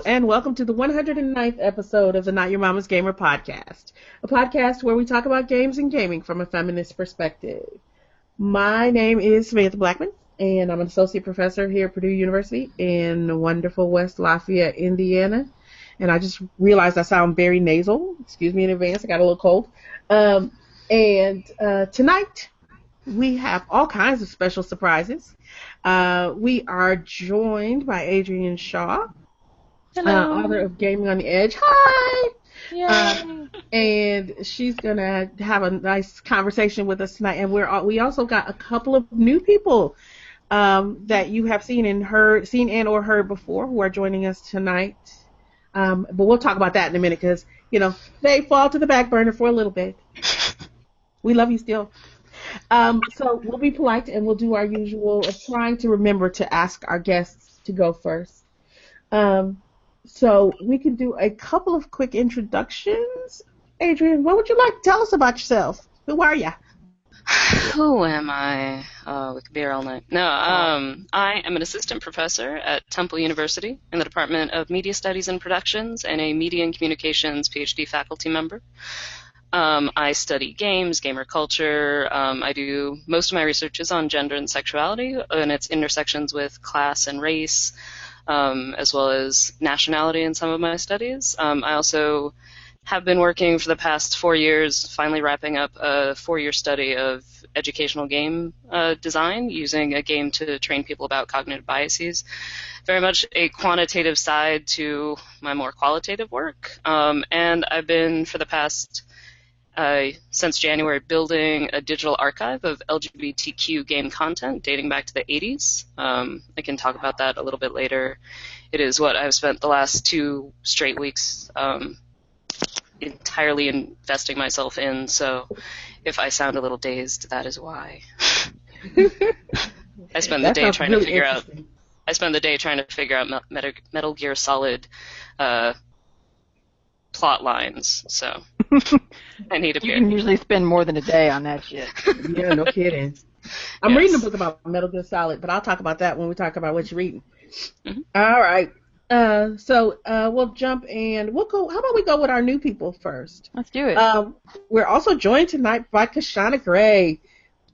And welcome to the 109th episode of the Not Your Mama's Gamer podcast, a podcast where we talk about games and gaming from a feminist perspective. My name is Samantha Blackmon, and I'm an associate professor here at Purdue University in wonderful West Lafayette, Indiana. And I just realized I sound very nasal. Excuse me in advance, I got a little cold. Um, and uh, tonight, we have all kinds of special surprises. Uh, we are joined by Adrienne Shaw, Hello. uh, author of Gaming on the Edge. Hi! Yay. Uh, and she's gonna have a nice conversation with us tonight. And we're al- we also got a couple of new people um, that you have seen and heard, seen and or heard before, who are joining us tonight. Um, but we'll talk about that in a minute because you know they fall to the back burner for a little bit. We love you still. Um, so we'll be polite and we'll do our usual of trying to remember to ask our guests to go first. Um, so we can do a couple of quick introductions. Adrienne, what would you like to tell us about yourself? Who are you? Who am I? Oh, we could be here all night. No, um, I am an assistant professor at Temple University in the Department of Media Studies and Productions and a Media and Communications PhD faculty member. Um, I study games, gamer culture. Um, I do most of my research is on gender and sexuality and its intersections with class and race, um, as well as nationality in some of my studies. Um, I also have been working for the past four years, finally wrapping up a four-year study of educational game uh, design using a game to train people about cognitive biases. Very much a quantitative side to my more qualitative work, um, and I've been for the past uh, since January building a digital archive of LGBTQ game content dating back to the 80s. Um, I can talk about that a little bit later. It is what I've spent the last two straight weeks um, entirely investing myself in. So if I sound a little dazed, that is why. I spend the day trying really to figure out. I spend the day trying to figure out Metal, Metal Gear Solid uh, plot lines. So I need a You beer. can usually spend more than a day on that shit. Yeah, no kidding. I'm Yes. reading a book about Metal Gear Solid, but I'll talk about that when we talk about what you're reading. Mhm. All right. Uh, so uh, we'll jump and we'll go. How about we go with our new people first? Let's do it. Um, we're also joined tonight by Kishonna Gray.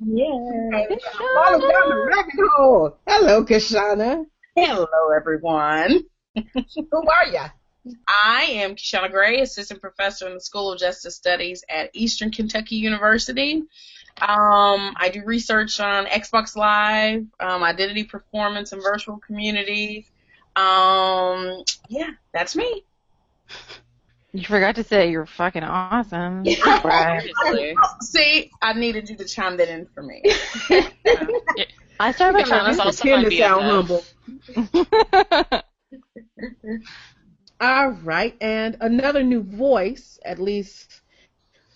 Yeah. Falling down the rabbit hole. Hello, Kishonna. Hello, everyone. Who are ya? I am Kishonna Gray, assistant professor in the School of Justice Studies at Eastern Kentucky University. Um, I do research on Xbox Live, um, identity performance, and virtual communities. Um, yeah, that's me. you forgot to say you're fucking awesome. Right. See, I needed you to chime that in for me. I started by also Pretend my to sound humble. All right, and another new voice, at least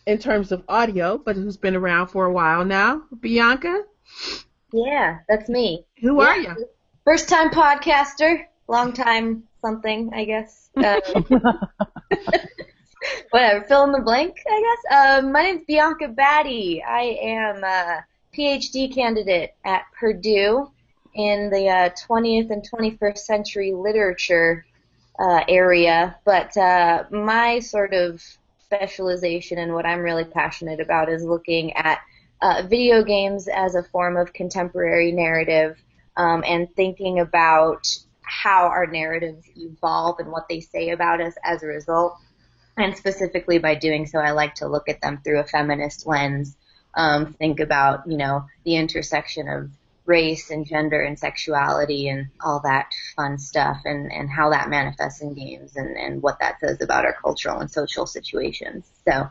in terms of audio, but who's been around for a while now. Bianca, Yeah, that's me. who are you? First time podcaster, long time something, I guess. Uh, whatever, fill in the blank, I guess. Um, my name's Bianca Batti. I am a PhD candidate at Purdue in the uh, 20th and 21st century literature uh, area, but uh, my sort of specialization and what I'm really passionate about is looking at uh, video games as a form of contemporary narrative um, and thinking about how our narratives evolve and what they say about us as a result. And specifically by doing so, I like to look at them through a feminist lens, um, think about, you know, the intersection of race and gender and sexuality and all that fun stuff and, and how that manifests in games and, and what that says about our cultural and social situations. So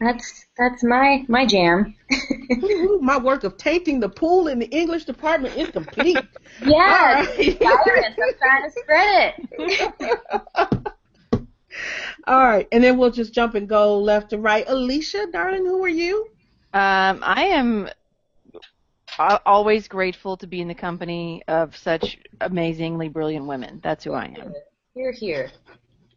that's that's my my jam. My work of tainting the pool in the English department is complete. Yeah, All right. virus. I'm trying to spread it. All right, and then we'll just jump and go left to right. Alicia, darling, who are you? Um, I am a- always grateful to be in the company of such amazingly brilliant women. That's who I am. You're here.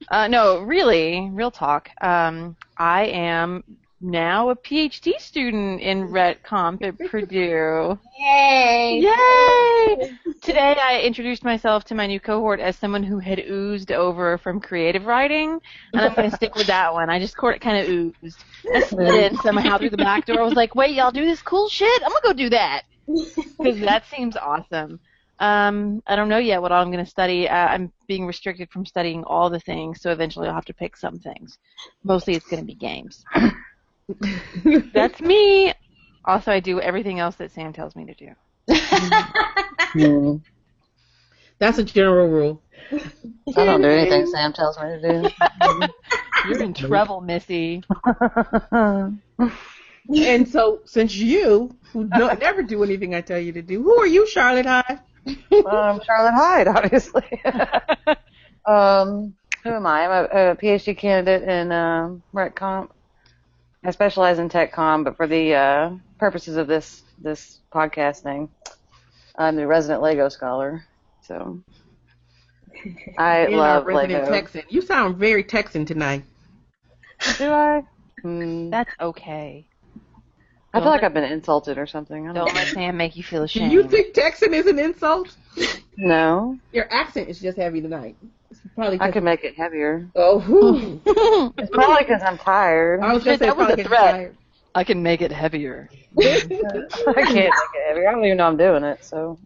Uh, no, really, real talk. Um, I am now a PhD student in Rhet Comp at Purdue. Yay! Yay! Today I introduced myself to my new cohort as someone who had oozed over from creative writing, and I'm going to stick with that one. I just caught it kind of oozed. I slid in somehow through the back door. I was like, wait, y'all do this cool shit? I'm going to go do that. Because that seems awesome. Um, I don't know yet what I'm going to study. Uh, I'm being restricted from studying all the things, so eventually I'll have to pick some things. Mostly it's going to be games. That's me. Also, I do everything else that Sam tells me to do. That's a general rule. I don't do anything Sam tells me to do. You're in trouble, Missy. And so, since you, who don't, never do anything I tell you to do, who are you, Charlotte Hyde? um, Charlotte Hyde, obviously. um, who am I? I'm a, a PhD candidate in um, Rhet Comp. I specialize in tech com, but for the uh, purposes of this this podcasting, I'm the resident Lego scholar. So I And love our resident Lego. Texan. You sound very Texan tonight. Do I? Hmm. That's okay. I feel like I've been insulted or something. I don't Don't let Sam make you feel ashamed. Do ashamed. you think Texan is an insult? No. Your accent is just heavy tonight. It's probably I 'cause- could make it heavier. Oh, whew. It's probably because I'm tired. I was gonna say That was probably a 'cause threat. I can make it heavier. I can't make it heavier. I don't even know I'm doing it, so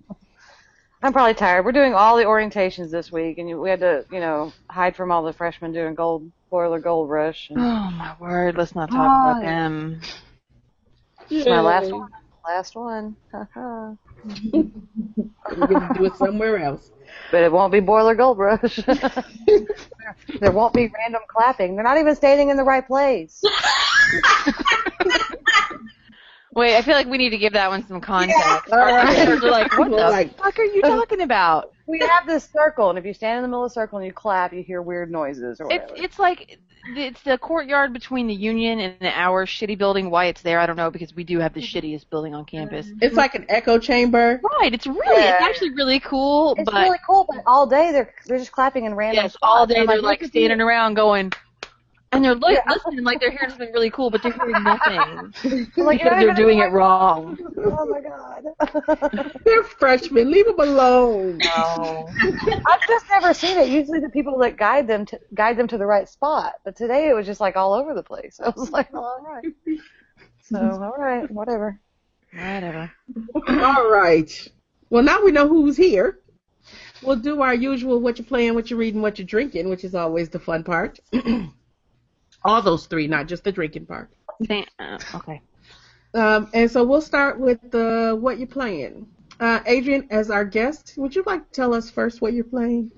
I'm probably tired. We're doing all the orientations this week, and we had to, you know, hide from all the freshmen doing gold boiler gold rush. And Oh my word! Let's not talk Oh, about them. It's my last one. Last one. Haha. We're gonna do it somewhere else. but it won't be boiler gold rush. there won't be random clapping. They're not even standing in the right place. Wait, I feel like we need to give that one some context. All right. They're like, what the like- fuck are you talking about? We have this circle, and if you stand in the middle of the circle and you clap, you hear weird noises or It's whatever. it's like it's the courtyard between the Union and our shitty building. Why it's there, I don't know, because we do have the mm-hmm. shittiest building on campus. Mm-hmm. It's like an echo chamber. Right, it's really, it's actually really cool, It's but really cool, but all day they're they're just clapping in random yes, spots. all day I'm they're look like standing around going, and they're like, Yeah. listening like they're hearing something really cool, but they're hearing nothing Like, because they're doing it wrong. Oh my god. They're freshmen. Leave them alone. no. I've just never seen it. Usually the people that guide them to guide them to the right spot. But today it was just like all over the place. I was like, all right. So, all right, whatever. Whatever. All right. Well, now we know who's here. We'll do our usual what you're playing, what you're reading, what you're drinking, which is always the fun part. All those three, not just the drinking part. Sam- uh, okay. Um, and so we'll start with the what you're playing. Uh, Adrienne, as our guest, would you like to tell us first what you're playing?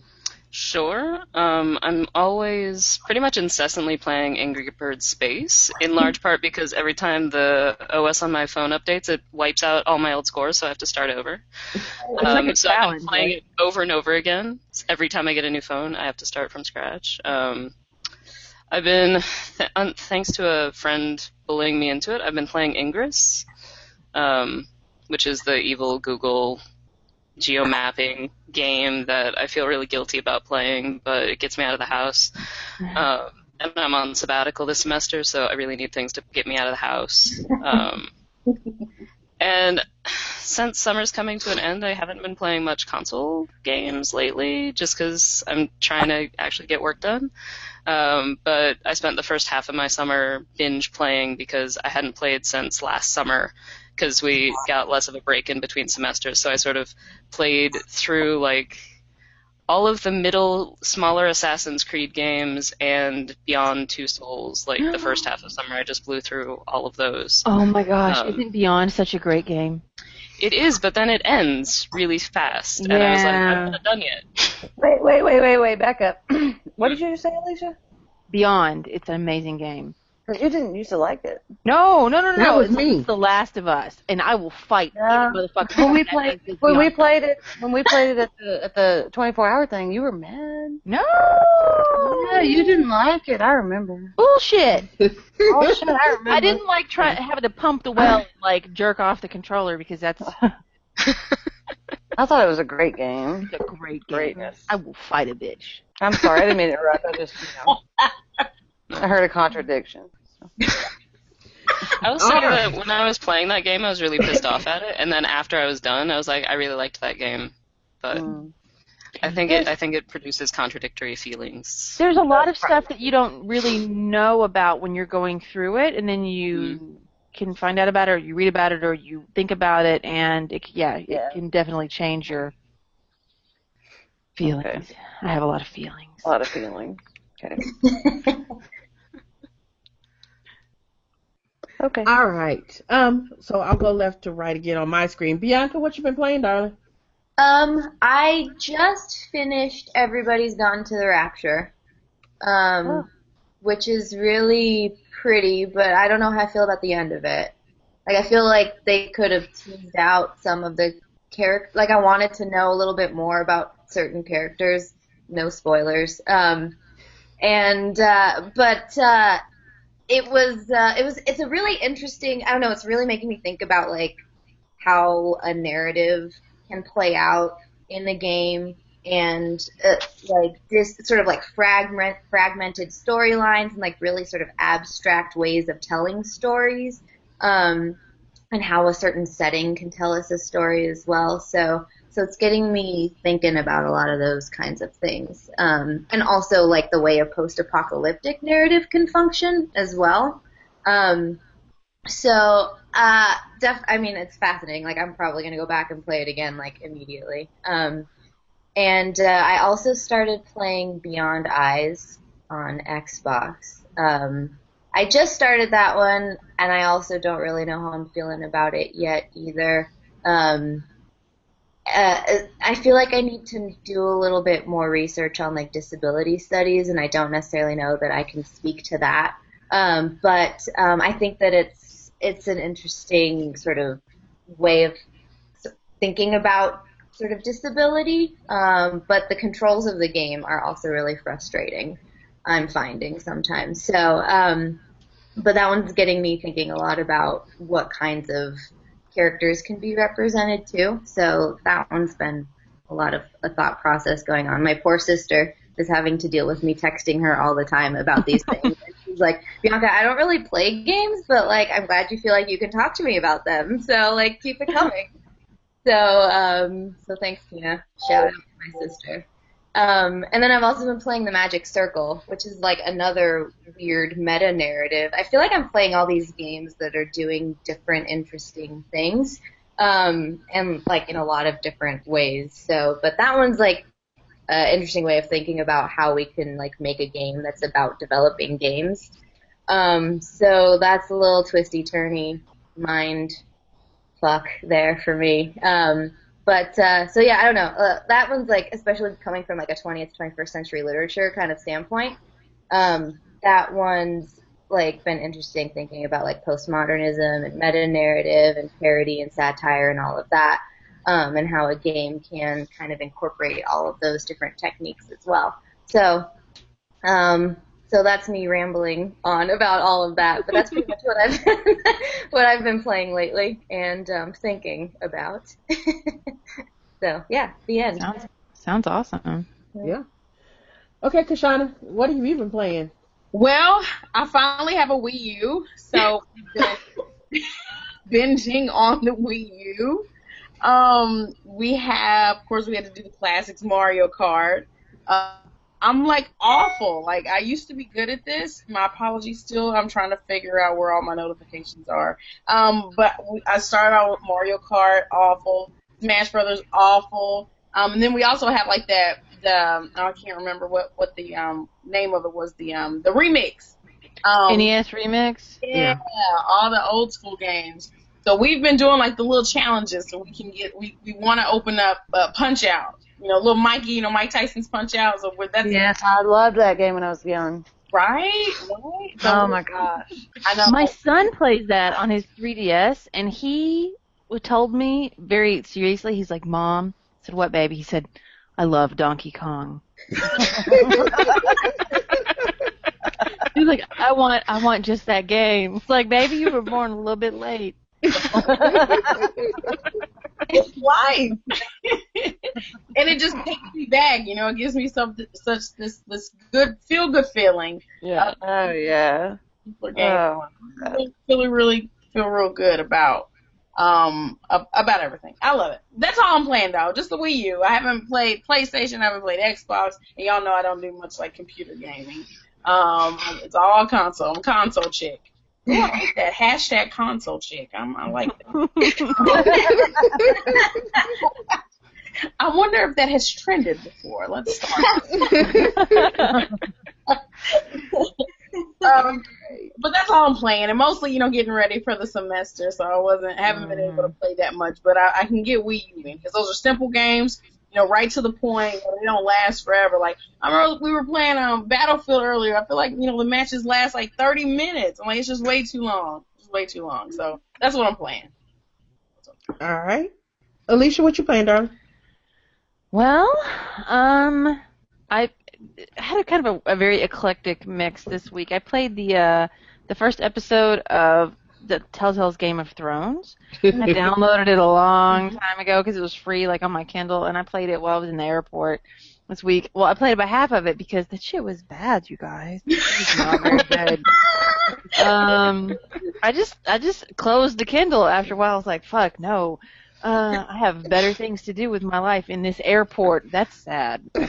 Sure. Um, I'm always pretty much incessantly playing Angry Birds Space, in large part because every time the OS on my phone updates, it wipes out all my old scores, so I have to start over. Um, like a so I've challenge, been playing right? it over and over again. Every time I get a new phone, I have to start from scratch. Um, I've been, th- un- thanks to a friend bullying me into it, I've been playing Ingress, um, which is the evil Google geomapping game that I feel really guilty about playing, but it gets me out of the house. Um, and I'm on sabbatical this semester, so I really need things to get me out of the house. Um, and since summer's coming to an end, I haven't been playing much console games lately, just because I'm trying to actually get work done. Um, but I spent the first half of my summer binge playing because I hadn't played since last summer because we got less of a break in between semesters. So I sort of played through like all of the middle, smaller Assassin's Creed games and Beyond Two Souls. Like the first half of summer, I just blew through all of those. Oh my gosh, Um, isn't Beyond such a great game? It is, but then it ends really fast, and I was like, I'm not done yet. Wait, wait, wait, wait, wait. Back up. what did you say, Alicia? Beyond, it's an amazing game. Because you didn't used to like it. No, no, no, no. That no. was it's, me. it's The Last of Us, and I will fight Yeah. motherfucker. When we played, says when we played it, when we played it at the at the 24 hour thing, you were mad. No. Yeah, you didn't like it. I remember. Bullshit. Oh shit, I remember. I didn't like try having to pump the well and like jerk off the controller because that's I thought it was a great game. a great game. Greatness. I will fight a bitch. I'm sorry, I didn't mean to interrupt. I just, you know, I heard a contradiction. I will say that when I was playing that game, I was really pissed off at it, and then after I was done, I was like, I really liked that game, but Mm. I think it I think it produces contradictory feelings. There's a lot of stuff that you don't really know about when you're going through it, and then you can find out about it, or you read about it, or you think about it, and it, yeah, it can definitely change your feelings. I have a lot of feelings. A lot of feeling. Okay. Okay. All right. Um. So I'll go left to right again on my screen. Bianca, what you been playing, darling? Um, I just finished Everybody's Gone to the Rapture, um, Oh. which is really pretty, but I don't know how I feel about the end of it. Like, I feel like they could have teased out some of the character. Like, I wanted to know a little bit more about certain characters. No spoilers. Um, and uh, but uh, it was uh, it was it's a really interesting. I don't know. It's really making me think about like how a narrative can play out in the game and uh, like this sort of like fragment fragmented storylines and like really sort of abstract ways of telling stories um, and how a certain setting can tell us a story as well so so it's getting me thinking about a lot of those kinds of things um, and also like the way a post-apocalyptic narrative can function as well um, so, uh, def- I mean, it's fascinating. Like, I'm probably gonna go back and play it again, like immediately. Um, and uh, I also started playing Beyond Eyes on Xbox. Um, I just started that one, and I also don't really know how I'm feeling about it yet either. Um, uh, I feel like I need to do a little bit more research on like disability studies, and I don't necessarily know that I can speak to that. Um, but um, I think that it's it's an interesting sort of way of thinking about sort of disability. Um, but the controls of the game are also really frustrating. I'm finding sometimes. So, um, but that one's getting me thinking a lot about what kinds of characters can be represented too. So that one's been a lot of a thought process going on. My poor sister is having to deal with me texting her all the time about these things. And she's like, Bianca, I don't really play games, but like I'm glad you feel like you can talk to me about them. So like keep it coming. so um so thanks Tina. Shout out to my sister. Um, and then I've also been playing the Magic Circle, which is like another weird meta narrative. I feel like I'm playing all these games that are doing different, interesting things, um, and like in a lot of different ways. So, but that one's like an interesting way of thinking about how we can like make a game that's about developing games. Um, so that's a little twisty turny mind fuck there for me. Um, but uh, so yeah, I don't know. Uh, that one's like, especially coming from like a 20th, 21st century literature kind of standpoint. Um, that one's like been interesting thinking about like postmodernism and meta narrative and parody and satire and all of that, um, and how a game can kind of incorporate all of those different techniques as well. So, um, so that's me rambling on about all of that, but that's pretty much what I've been, what I've been playing lately and um, thinking about. so yeah, the end. Sounds sounds awesome. Yeah. Okay, Kishonna, what have you been playing? Well, I finally have a Wii U, so binging on the Wii U. Um, we have, of course, we had to do the classics Mario Kart. Uh, I'm like awful. Like I used to be good at this. My apologies. Still, I'm trying to figure out where all my notifications are. Um, but I started out with Mario Kart, awful. Smash Brothers, awful. Um, and then we also have like that. The um, I can't remember what what the um name of it was. The um the remix. Um, NES remix. yeah, all the old school games. So we've been doing like the little challenges so we can get we, we want to open up uh, Punch Out. You know, little Mikey, you know Mike Tyson's Punch Out. So we're, that's Yes, I loved that game when I was young. right. right? So Oh my gosh. I know. My son plays that on his 3DS, and he told me very seriously. He's like, "Mom," I said, "What, baby?" He said, "I love Donkey Kong." He's like, "I want, I want just that game." It's like, baby, you were born a little bit late. it's life, and it just takes me back. You know, it gives me some such this this good feel good feeling. Yeah. Oh yeah. for games. Oh, really, really, really feel real good about um about everything. I love it. That's all I'm playing though. Just the Wii U. I haven't played PlayStation. I haven't played Xbox, and y'all know I don't do much like computer gaming. Um, it's all console. I'm a console chick. I like that hashtag console chick. I'm, I like that. I wonder if that has trended before. Let's start. um, but that's all I'm playing, and mostly, you know, getting ready for the semester. So I wasn't, haven't been able to play that much, but I, I can get Wii U in because those are simple games, you know, right to the point. They don't last forever. Like I remember we were playing um Battlefield earlier. I feel like you know the matches last like 30 minutes. I'm like it's just way too long. It's way too long. So that's what I'm playing. All right. Alicia, what you playing, darling? Well, um, I had a kind of a, a very eclectic mix this week. I played the uh, the first episode of the Telltale's Game of Thrones. I downloaded it a long time ago because it was free, like on my Kindle, and I played it while I was in the airport this week. Well, I played about half of it because the shit was bad, you guys. It was not very good. Um, I just I just closed the Kindle after a while. I was like, fuck no. Uh, I have better things to do with my life in this airport. That's sad. uh,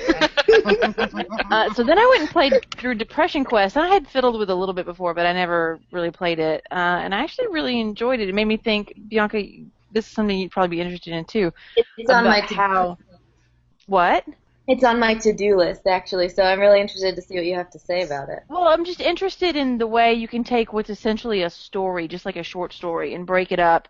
so then I went and played through Depression Quest. And I had fiddled with it a little bit before, but I never really played it. Uh, and I actually really enjoyed it. It made me think, Bianca, this is something you'd probably be interested in too. It's on my about to- how. What? It's on my to-do list actually, so I'm really interested to see what you have to say about it. Well, I'm just interested in the way you can take what's essentially a story, just like a short story, and break it up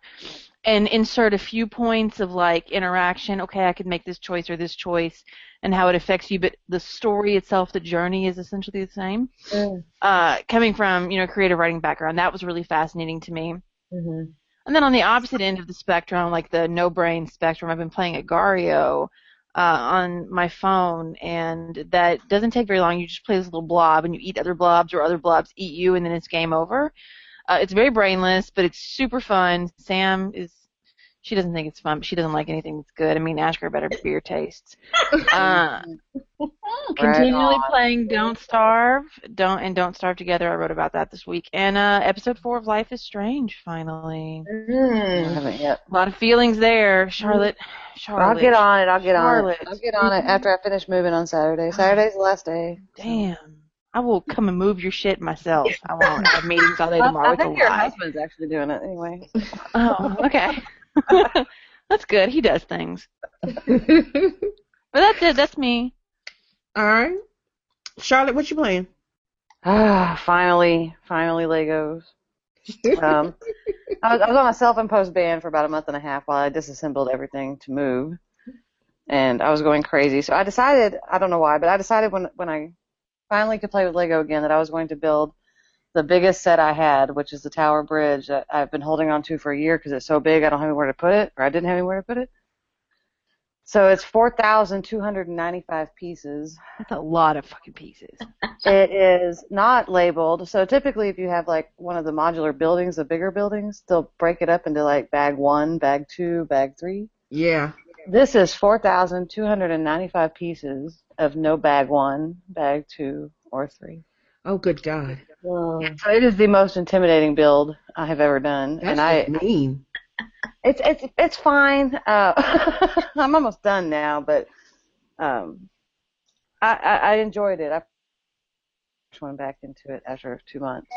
and insert a few points of like interaction. Okay, I could make this choice or this choice, and how it affects you, but the story itself, the journey, is essentially the same. Mm. Uh, coming from you know creative writing background, that was really fascinating to me. hmm And then on the opposite end of the spectrum, like the no brain spectrum, I've been playing Agar.io uh, on my phone, and that doesn't take very long. You just play this little blob, and you eat other blobs, or other blobs eat you, and then it's game over. Uh, it's very brainless, but it's super fun. Sam is. She doesn't think it's fun, but she doesn't like anything that's good. I mean, ask her about her beer tastes. Uh, continually on. playing Don't Starve, Don't and Don't Starve Together. I wrote about that this week, and uh, episode four of Life is Strange finally. I Mm. haven't yet. A lot of feelings there, Charlotte. Charlotte. I'll get on it. I'll get on Charlotte. it. I'll get on it after I finish moving on Saturday. Saturday's the last day. Damn. I will come and move your shit myself. I won't have meetings all day tomorrow. I It's a think your lie. husband's actually doing it anyway. Oh, okay. that's good. He does things. But that's it. That's me. All right. Charlotte, what you playing? Ah, finally, finally Legos. Um, I was, I was on a self-imposed ban for about a month and a half while I disassembled everything to move, and I was going crazy. So I decided, I don't know why, but I decided when when I finally could play with Lego again that I was going to build the biggest set I had, which is the Tower Bridge that I've been holding on to for a year because it's so big I don't have anywhere to put it, or I didn't have anywhere to put it. So it's 4,295 pieces. That's a lot of fucking pieces. It is not labeled. So typically, if you have like one of the modular buildings, the bigger buildings, they'll break it up into like bag one, bag two, bag three. Yeah. This is 4,295 pieces of no bag one, bag two, or three. Oh, good God. Whoa. So it is the most intimidating build I have ever done, That's and I mean. it's it's it's fine. Uh, I'm almost done now, but um, I, I I enjoyed it. I went back into it after two months.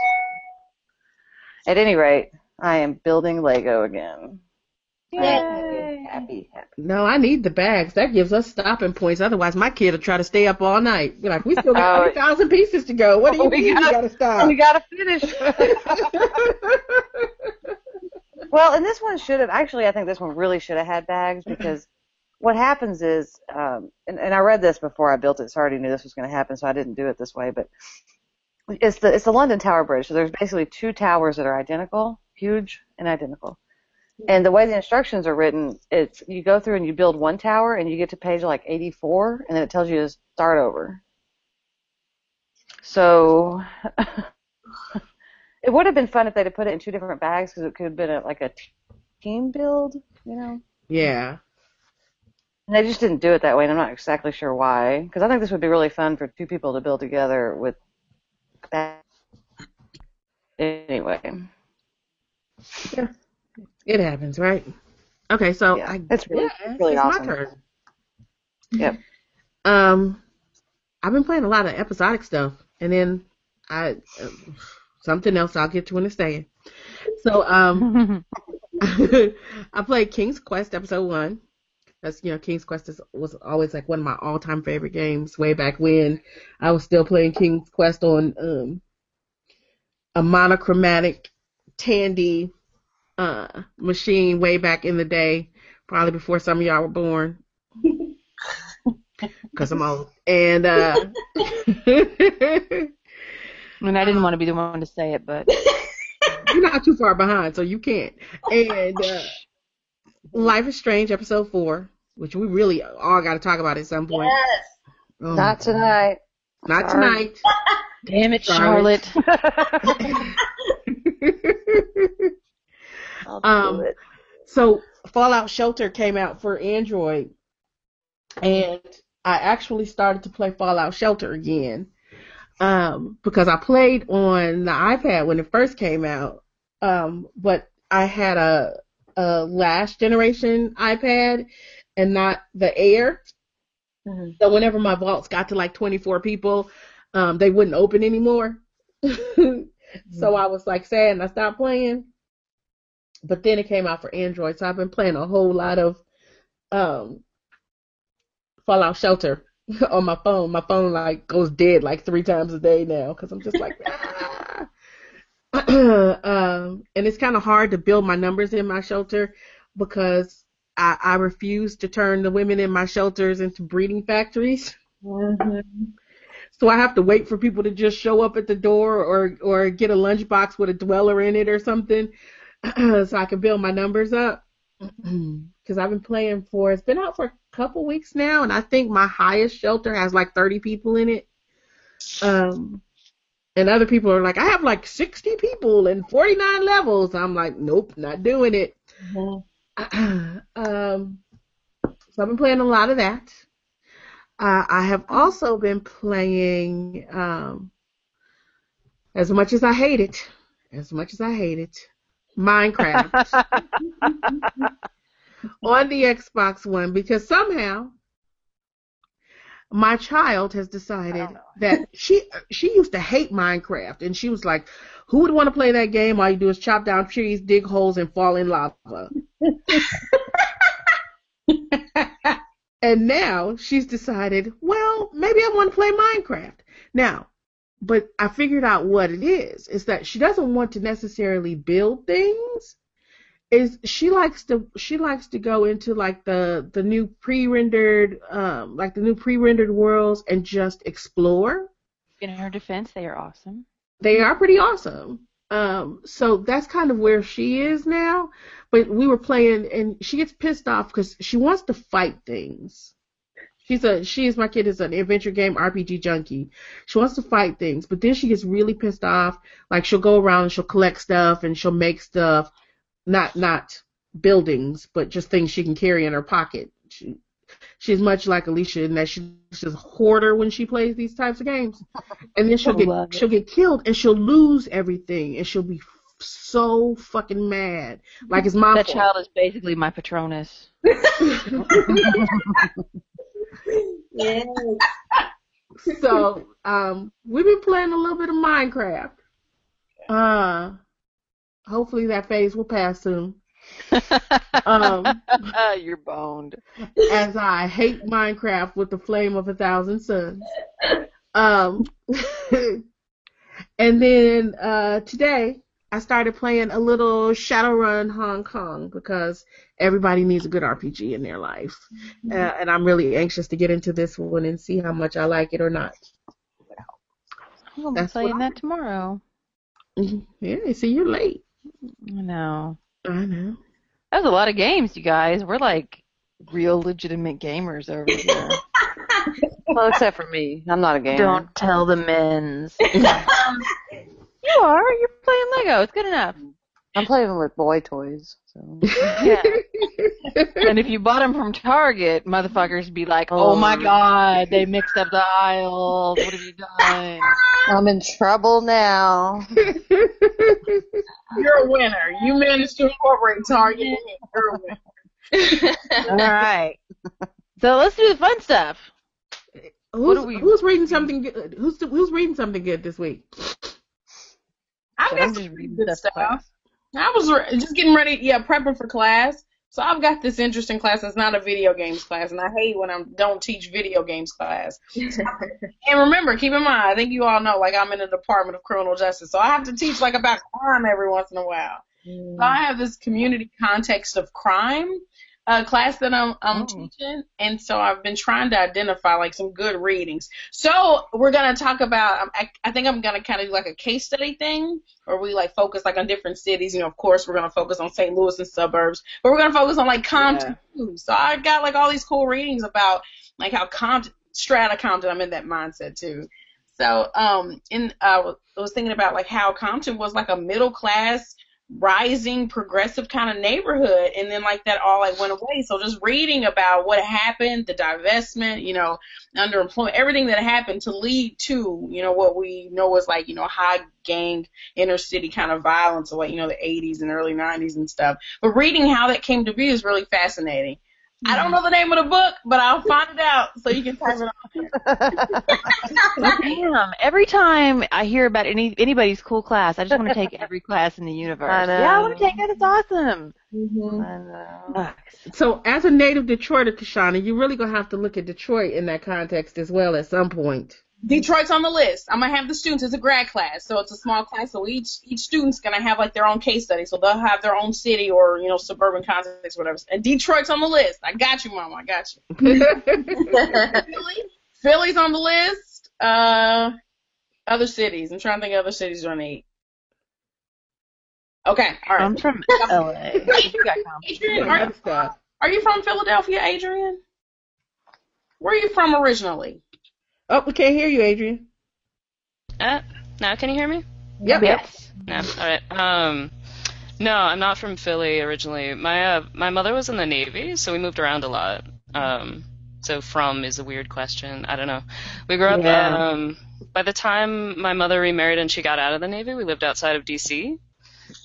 At any rate, I am building Lego again. Yay. Happy, happy. No, I need the bags. That gives us stopping points. Otherwise, my kid will try to stay up all night. We're like, we still got Oh. thousand pieces to go. What do you We mean you gotta- got to stop? We gotta finish. well, and this one should have actually. I think this one really should have had bags because what happens is, um, and, and I read this before I built it, so I already knew this was going to happen, so I didn't do it this way. But it's the it's the London Tower Bridge. So there's basically two towers that are identical, huge and identical. And the way the instructions are written, it's you go through and you build one tower and you get to page like 84, and then it tells you to start over. So it would have been fun if they'd have put it in two different bags because it could have been a, like a t- team build, you know. yeah. And they just didn't do it that way, and I'm not exactly sure why. Because I think this would be really fun for two people to build together with that. anyway, It happens, right? Okay, so yeah, I it's really guess really it's awesome. my turn. Yep. Um, I've been playing a lot of episodic stuff, and then I uh, something else I'll get to in a second. So um, I played King's Quest episode one. That's you know King's Quest is, was always like one of my all time favorite games way back when I was still playing King's Quest on um a monochromatic Tandy uh machine way back in the day, probably before some of y'all were born. Cause I'm old. And uh I mean, I didn't want to be the one to say it, but you're not too far behind, so you can't. And uh, Life is Strange, episode four, which we really all got to talk about at some point. Yes. Oh, Not tonight. Not Sorry. tonight. damn it, Sorry. Charlotte. Um, so Fallout Shelter came out for Android, and I actually started to play Fallout Shelter again um, because I played on the iPad when it first came out, um, but I had a, a last generation iPad and not the Air. Mhm. So whenever my vaults got to like 24 people, um, they wouldn't open anymore. so I was like sad and I stopped playing. But then it came out for Android, so I've been playing a whole lot of um, Fallout Shelter on my phone. My phone like goes dead like three times a day now because I'm just like, ah. um, and it's kind of hard to build my numbers in my shelter because I, I refuse to turn the women in my shelters into breeding factories. Mhm. So I have to wait for people to just show up at the door or or get a lunchbox with a dweller in it or something so I can build my numbers up. Because I've been playing for it's been out for a couple weeks now, and I think my highest shelter has like 30 people in it. Um, and other people are like, I have like 60 people and 49 levels. I'm like, nope, not doing it. Mhm. um, so I've been playing a lot of that. Uh, I have also been playing, um, as much as I hate it, as much as I hate it, Minecraft on the Xbox One because somehow my child has decided that she she used to hate Minecraft and she was like, who would want to play that game? All you do is chop down trees, dig holes, and fall in lava. and now she's decided, well, maybe I want to play Minecraft. Now, but I figured out what it is. It's that she doesn't want to necessarily build things. Is she likes to she likes to go into like the the new pre-rendered um like the new pre-rendered worlds and just explore. In her defense, they are awesome. They are pretty awesome. Um, so that's kind of where she is now. But we were playing, and she gets pissed off because she wants to fight things. She's a she is my kid is an adventure game RPG junkie. She wants to fight things, but then she gets really pissed off. Like she'll go around and she'll collect stuff and she'll make stuff, not not buildings, but just things she can carry in her pocket. She, she's much like Alicia in that she, she's a hoarder when she plays these types of games, and then she'll get she'll get killed and she'll lose everything and she'll be so fucking mad, like it's my That fault. child is basically my Patronus. Yes. so um, we've been playing a little bit of Minecraft. Uh, hopefully that phase will pass soon. Um, You're boned. as I hate Minecraft with the flame of a thousand suns. Um, and then uh, today I started playing a little Shadowrun Hong Kong because everybody needs a good RPG in their life, uh, and I'm really anxious to get into this one and see how much I like it or not. I'm That's playing what- that tomorrow. Yeah, see, you're late. I know. I know. That was a lot of games, you guys. We're like real legitimate gamers over here. Well, except for me. I'm not a gamer. Don't tell the men's. you are. You're playing Lego. It's good enough. I'm playing with boy toys. So. Yeah. and if you bought them from Target, motherfuckers be like, oh, "Oh my god, they mixed up the aisles. What have you done?" I'm in trouble now. You're a winner. You managed to incorporate Target. You're a winner. All right. So let's do the fun stuff. Who's, are we- who's reading something good? Who's who's reading something good this week? I've I'm got just some reading good stuff. stuff. I was re- just getting ready, yeah, prepping for class. So I've got this interesting class It's not a video games class, and I hate when I don't teach video games class. And remember, keep in mind, I think you all know, like I'm in the Department of Criminal Justice, so I have to teach like about crime every once in a while. Mm. So I have this community context of crime uh, class that I'm, I'm Oh. teaching, and so I've been trying to identify like some good readings. So we're gonna talk about. I, I think I'm gonna kind of do like a case study thing, where we like focus like on different cities. You know, of course, we're gonna focus on St. Louis and suburbs, but we're gonna focus on like Compton too. So I got like all these cool readings about like how Compton, Straight Outta Compton. I'm in that mindset too. So um, in uh, I was thinking about like how Compton was like a middle class rising progressive kind of neighborhood. And then like that all like went away. So just reading about what happened the divestment you know underemployment everything that happened to lead to you know what we know was like you know high gang inner city kind of violence of like you know the 80s and early 90s and stuff. But reading how that came to be is really fascinating I don't know the name of the book, but I'll find it out so you can type it on. Damn! Every time I hear about any anybody's cool class, I just want to take every class in the universe. I know. Yeah, I want to take it. It's awesome. Mm-hmm. I know. So, as a native Detroiter, Kishonna, you're really gonna have to look at Detroit in that context as well at some point. Detroit's on the list. I'm gonna have the students. It's a grad class, so it's a small class. So each each student's gonna have like their own case study. So they'll have their own city or you know suburban context, whatever. And Detroit's on the list. I got you, mom. I got you. Philly, Philly's on the list. Uh, other cities. I'm trying to think of other cities on eight. Okay, all right. I'm from LA. You got confidence. Adrienne, are, Other are you from Philadelphia, Adrienne? Where are you from originally? Oh, we can't hear you, Adrienne. Uh, now can you hear me? Yep. Yes. No. All right. Um, no, I'm not from Philly originally. My uh, my mother was in the Navy, so we moved around a lot. Um, so from is a weird question. I don't know. We grew up. Yeah. Um, by the time my mother remarried and she got out of the Navy, we lived outside of D.C.,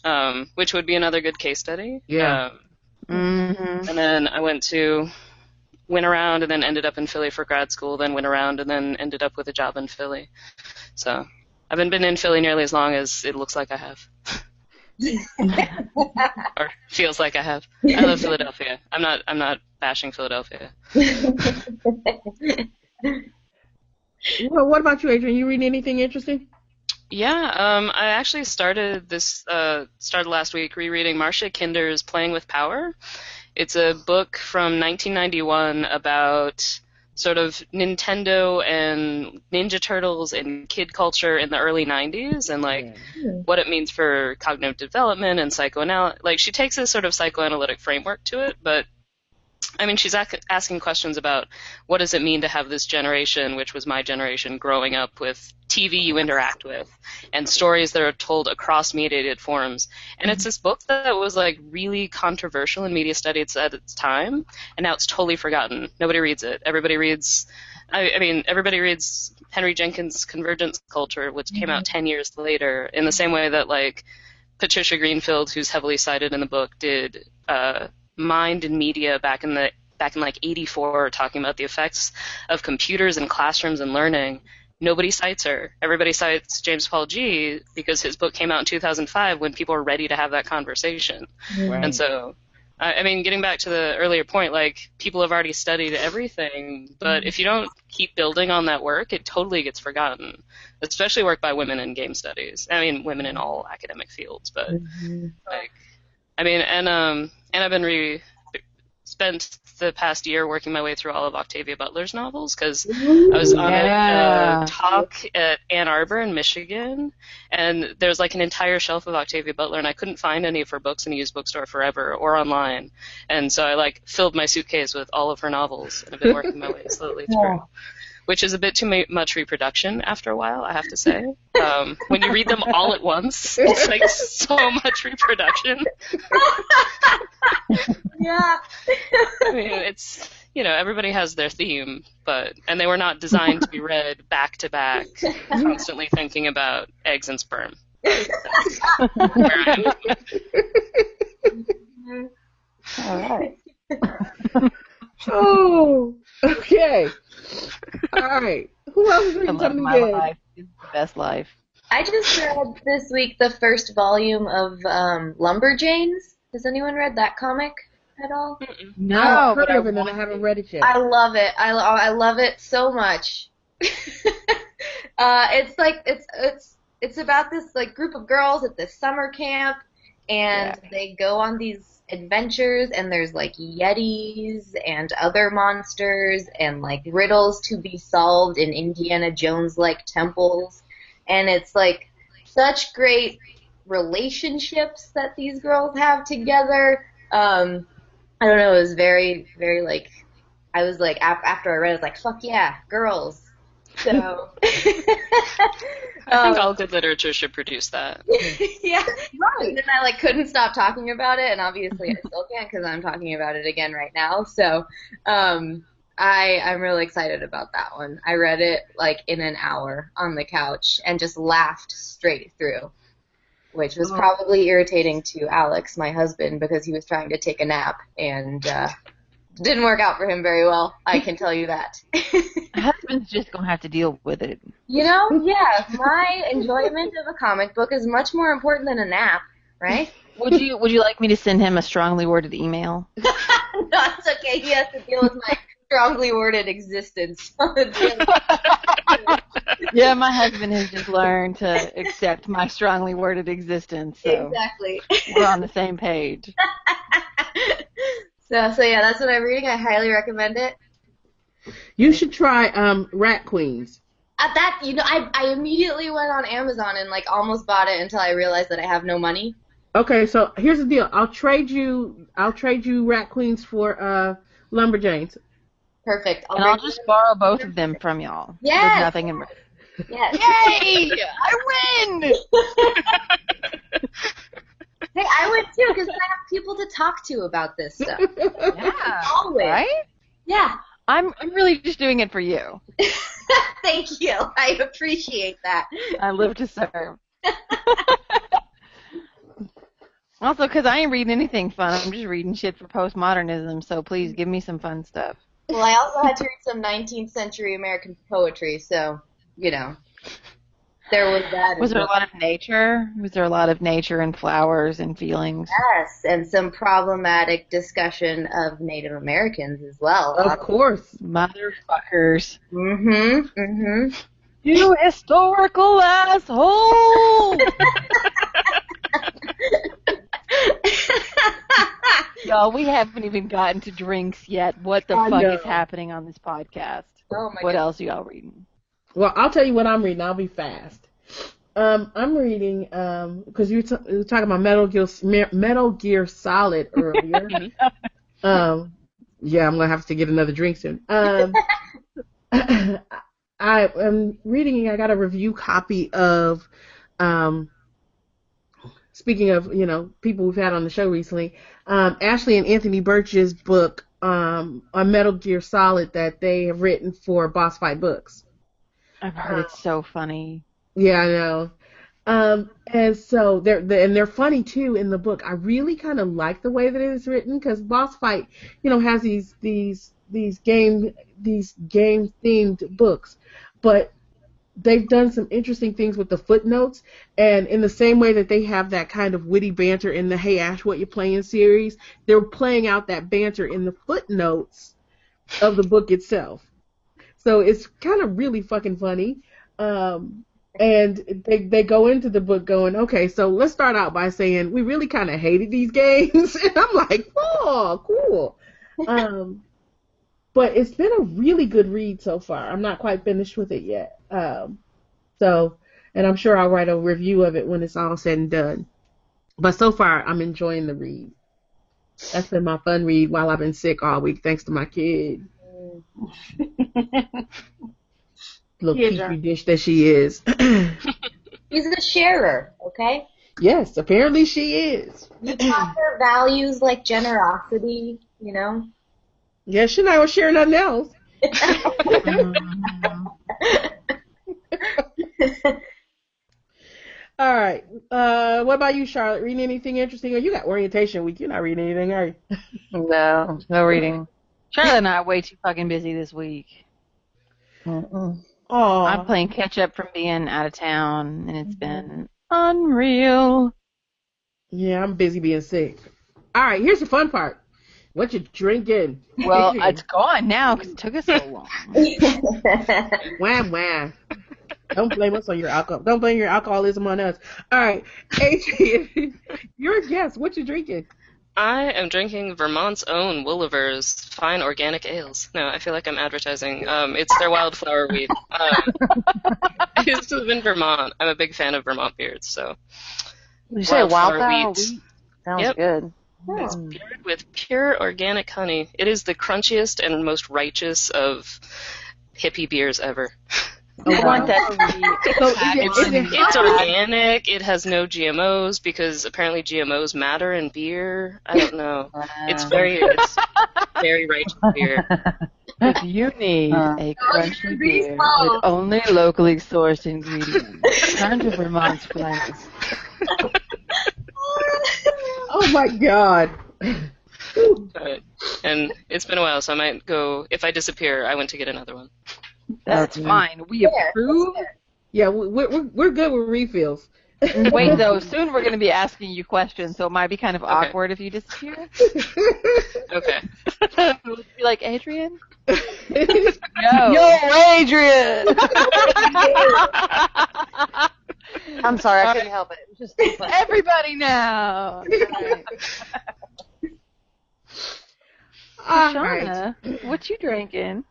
um, which would be another good case study. Yeah. Um, Mm-hmm. and then I went to went around and then ended up in Philly for grad school, then went around and then ended up with a job in Philly. So I haven't been in Philly nearly as long as it looks like I have. or feels like I have. I love Philadelphia. I'm not I'm not bashing Philadelphia. Well, what about you, Adrienne? You reading anything interesting? Yeah, um, I actually started this uh, started last week rereading Marcia Kinder's Playing with Power. It's a book from 1991 about sort of Nintendo and Ninja Turtles and kid culture in the early 90s and like hmm. what it means for cognitive development and psychoanalysis. Like she takes a sort of psychoanalytic framework to it, but I mean, she's ac- asking questions about what does it mean to have this generation, which was my generation, growing up with TV you interact with and stories that are told across mediated forms. And it's this book that was like really controversial in media studies at its time, and now it's totally forgotten. Nobody reads it. Everybody reads. I, I mean, everybody reads Henry Jenkins' Convergence Culture, which came out 10 years later, in the same way that like Patricia Greenfield, who's heavily cited in the book, did uh, Mind and Media back in the back in like 84 talking about the effects of computers in classrooms and learning. Nobody cites her. Everybody cites James Paul Gee because his book came out in 2005 when people were ready to have that conversation. And so, I, I mean, getting back to the earlier point, like people have already studied everything, but if you don't keep building on that work, it totally gets forgotten. Especially work by women in game studies. I mean, women in all academic fields, but like, I mean, and um, and I've been re spent the past year working my way through all of Octavia Butler's novels because I was on Yeah. a uh, talk at Ann Arbor in Michigan, and there's like an entire shelf of Octavia Butler, and I couldn't find any of her books in a used bookstore forever or online, and so I like filled my suitcase with all of her novels, and I've been working my way slowly through. Which is a bit too much reproduction after a while, I have to say. Um, when you read them all at once, it's like so much reproduction. Yeah. I mean, it's you know everybody has their theme, but and they were not designed to be read back to back, constantly thinking about eggs and sperm. Where I am. All right. Oh, okay. All right. Who else is I reading love something my good? life. It's the best life. I just read this week the first volume of um, Lumberjanes. Has anyone read that comic at all? No, I've but heard I of it and I want haven't read it yet. I love it. I, I love it so much. uh, it's like it's it's it's about this like group of girls at this summer camp, and they go on these adventures, and there's like yetis and other monsters, and like riddles to be solved in Indiana Jones like temples, and it's like such great relationships that these girls have together. Um, I don't know. It was very, very like. I was like, af- after I read, it, I was like, "Fuck yeah, girls!" So. I think Um, all good literature should produce that. yeah, right. And then I like couldn't stop talking about it, and obviously I still can't because I'm talking about it again right now. So, um, I I'm really excited about that one. I read it like in an hour on the couch and just laughed straight through, which was Oh. probably irritating to Alex, my husband, because he was trying to take a nap and uh, didn't work out for him very well. I can tell you that. My husband's just gonna have to deal with it. You know, yeah, my enjoyment of a comic book is much more important than a nap, right? Would you Would you like me to send him a strongly worded email? no, it's okay. He has to deal with my strongly worded existence. yeah, my husband has just learned to accept my strongly worded existence, so exactly. we're on the same page. so, so yeah, that's what I'm reading. I highly recommend it. You should try um, Rat Queens. At that, you know, I I immediately went on Amazon and like almost bought it until I realized that I have no money. Okay, so here's the deal. I'll trade you. I'll trade you Rat Queens for uh, Lumberjanes. Perfect. And I'll bring- just borrow both of them from y'all. Yeah. Nothing in yes. Yay! I win! Hey, I would too because I have people to talk to about this stuff. Yeah. Always. Right? Yeah. I'm I'm really just doing it for you. Thank you. I appreciate that. I live to serve. also, because I ain't reading anything fun. I'm just reading shit for postmodernism, so please give me some fun stuff. Well, I also had to read some 19th century American poetry, so you know, there was that. Was as there a lot of nature? Was there a lot of nature and flowers and feelings? Yes, and some problematic discussion of Native Americans as well. Of course. Motherfuckers. Mhm. Mhm. You historical asshole! Y'all, we haven't even gotten to drinks yet. What the I fuck know. is happening on this podcast? oh my What god. else are y'all reading? Well, I'll tell you what I'm reading. I'll be fast. Um, I'm reading um because you, t- you were talking about Metal Gear Metal Gear Solid earlier. um, yeah, I'm gonna have to get another drink soon. Um, I am reading. I got a review copy of um. Speaking of, you know, people we've had on the show recently, um, Ashly and Anthony Burch's book um, on Metal Gear Solid that they have written for Boss Fight Books. I've heard it's so funny. Yeah, I know. Um, and so they're, they and they're funny too in the book. I really kind of like the way that it is written because Boss Fight, you know, has these these these game these game themed books, but they've done some interesting things with the footnotes. And in the same way that they have that kind of witty banter in the Hey Ash, what you playing series, they're playing out that banter in the footnotes of the book itself. So it's kind of really fucking funny. Um, and they they go into the book going, okay, so let's start out by saying we really kind of hated these games, and I'm like, oh, cool. Um, but it's been a really good read so far. I'm not quite finished with it yet. Um, so, and I'm sure I'll write a review of it when it's all said and done. But so far, I'm enjoying the read. That's been my fun read while I've been sick all week, thanks to my kid. little Yeah, petri John. dish that she is. She's a sharer, okay? yes, apparently she is. You taught her values like generosity, you know? Yeah, she not gonna share nothing else. All right. Uh, what about you, Charlotte? Reading anything interesting? Or you got orientation week. You're not reading anything, are you? No, no reading. Charlotte and I are way too fucking busy this week. Mm-mm. Oh, I'm playing catch up from being out of town, and it's mm-hmm. been unreal. yeah, I'm busy being sick. All right, here's the fun part. What you drinking? Well, it's gone now because it took us so long. Wham wham. Don't blame us on your alcohol. Don't blame your alcoholism on us. All right, Adrienne, you're a guest. What you drinking? I am drinking Vermont's own Wolaver's fine organic ales. No, I feel like I'm advertising. Um, it's their wildflower wheat. Um, I used to live in Vermont. I'm a big fan of Vermont beers, so You say Wildflower wheat. wheat? Sounds Yep. good. it's paired with pure organic honey. It is the crunchiest and most righteous of hippie beers ever. I want that to So be is It's, it's organic. It has no GMOs because apparently GMOs matter in beer. I don't know. It's very it's very righteous beer. If you need Uh. a crunchy Be beer slow. with only locally sourced ingredients, turn to Vermont's finest. Oh my God. But, and it's been a while, so I might go. If I disappear, I went to get another one. That's Okay. fine. We approve. Yeah, we- we're we're, we're good with refills. Wait, though, soon we're going to be asking you questions, so it might be kind of Okay. awkward if you disappear. Okay. We'll be like, Adrienne? Yo. Yo! Adrienne! I'm sorry, I couldn't help it. It just Everybody now! Alright. All right. Shauna, what you drinking?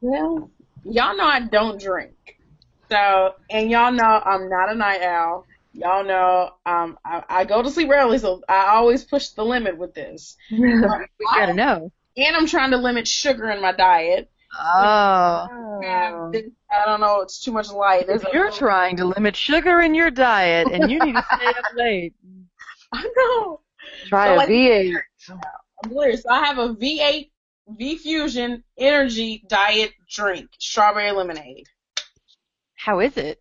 Well, y'all know I don't drink. So, and y'all know I'm not a night owl. Y'all know um, I, I go to sleep early, so I always push the limit with this. We gotta know. And I'm trying to limit sugar in my diet. Oh. I don't know, it's too much light. There's If you're trying to limit sugar in your diet and you need to stay up late, I know. Try So, a like- V8. I'm clear. So I have a V8 V Fusion Energy Diet Drink, strawberry lemonade. how is it?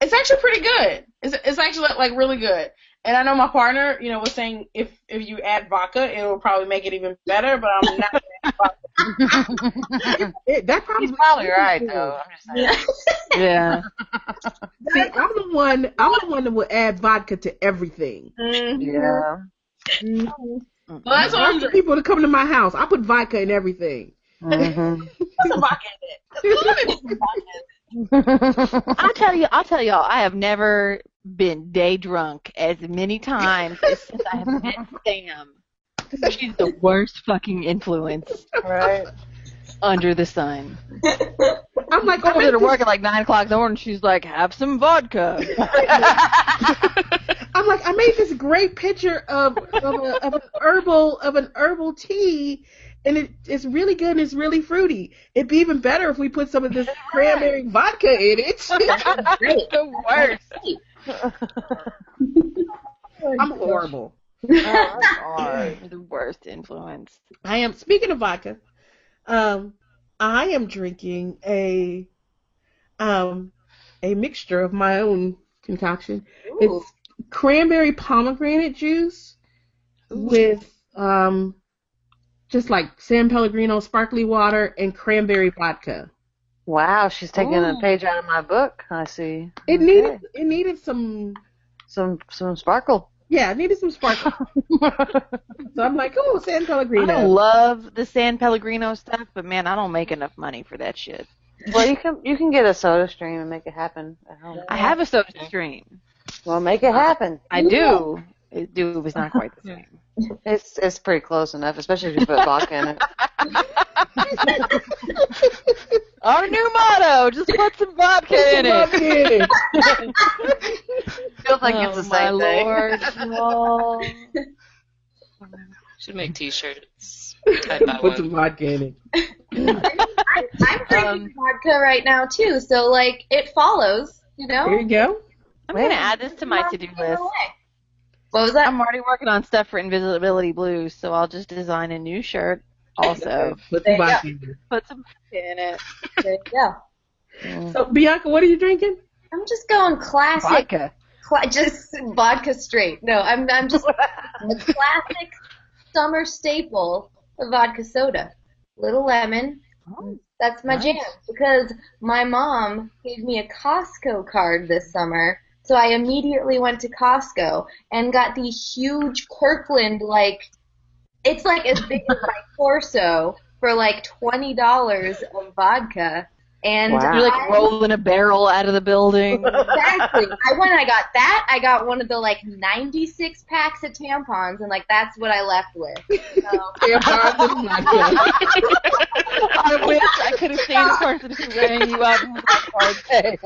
It's actually pretty good. It's it's actually like really good. And I know my partner, you know, was saying if if you add vodka, it will probably make it even better. But I'm not. gonna add vodka. It, that probably He's probably right, though. I'm just saying. Yeah. See, I'm the one. I'm the one that will add vodka to everything. Mhm. Yeah. Well, that's what I'm I'm the drinking. people to come to my house. I put vodka in everything. hmm Put some vodka in it. Let me put some vodka in it. I'll tell you, I'll tell y'all, I have never been day drunk as many times as since I have met Sam. She's the worst fucking influence right. Under the sun. I'm like, oh, I was at work at like nine o'clock in the morning. She's like, "Have some vodka." I'm like, I made this great picture of of, a, of an herbal of an herbal tea, and it, it's really good and it's really fruity. It'd be even better if we put some of this cranberry vodka in it. It's the worst. I'm horrible. Oh, You're the worst influence. I am. Speaking of vodka, um, I am drinking a um a mixture of my own concoction. It's cranberry pomegranate juice with um just like San Pellegrino sparkly water and cranberry vodka. Wow, she's taking a page out of my book. I see. It Okay. needed it needed some some some sparkle. Yeah, it needed some sparkle. so I'm like, oh, San Pellegrino. I Pellegrino. love the San Pellegrino stuff, but man, I don't make enough money for that shit. Well, you can you can get a soda stream and make it happen at home. I have a soda stream. Well, make it happen. I do. It do, but it's not quite the same. It's it's pretty close enough, especially if you put vodka in it. Our new motto: just put some vodka in it. it. Feels like it's oh, the Oh, my thing. lord. Should make T-shirts. I'd buy Put some vodka in it. I'm drinking um, vodka right now too, so like it follows, you know. There you go. I'm gonna add this to my to-do list. What was that? I'm already working on stuff for Invisibility Blues, so I'll just design a new shirt. Also, Put some the vodka in there. put some in it. There you. Mm. So Bianca, what are you drinking? I'm just going classic, Vodka. cla- just vodka straight. No, I'm I'm just the classic summer staple of vodka soda. Little lemon. Oh, That's my jam because my mom gave me a Costco card this summer. So I immediately went to Costco and got the huge Kirkland like it's like as big as my torso for like twenty dollars of vodka. And Wow. You're like rolling a barrel out of the building. Exactly. I went. I got that. I got one of the like 96 packs of tampons, and like that's what I left with. So, Tampons and vodka. I wish I could have seen the person who rang you up with that card. Hey,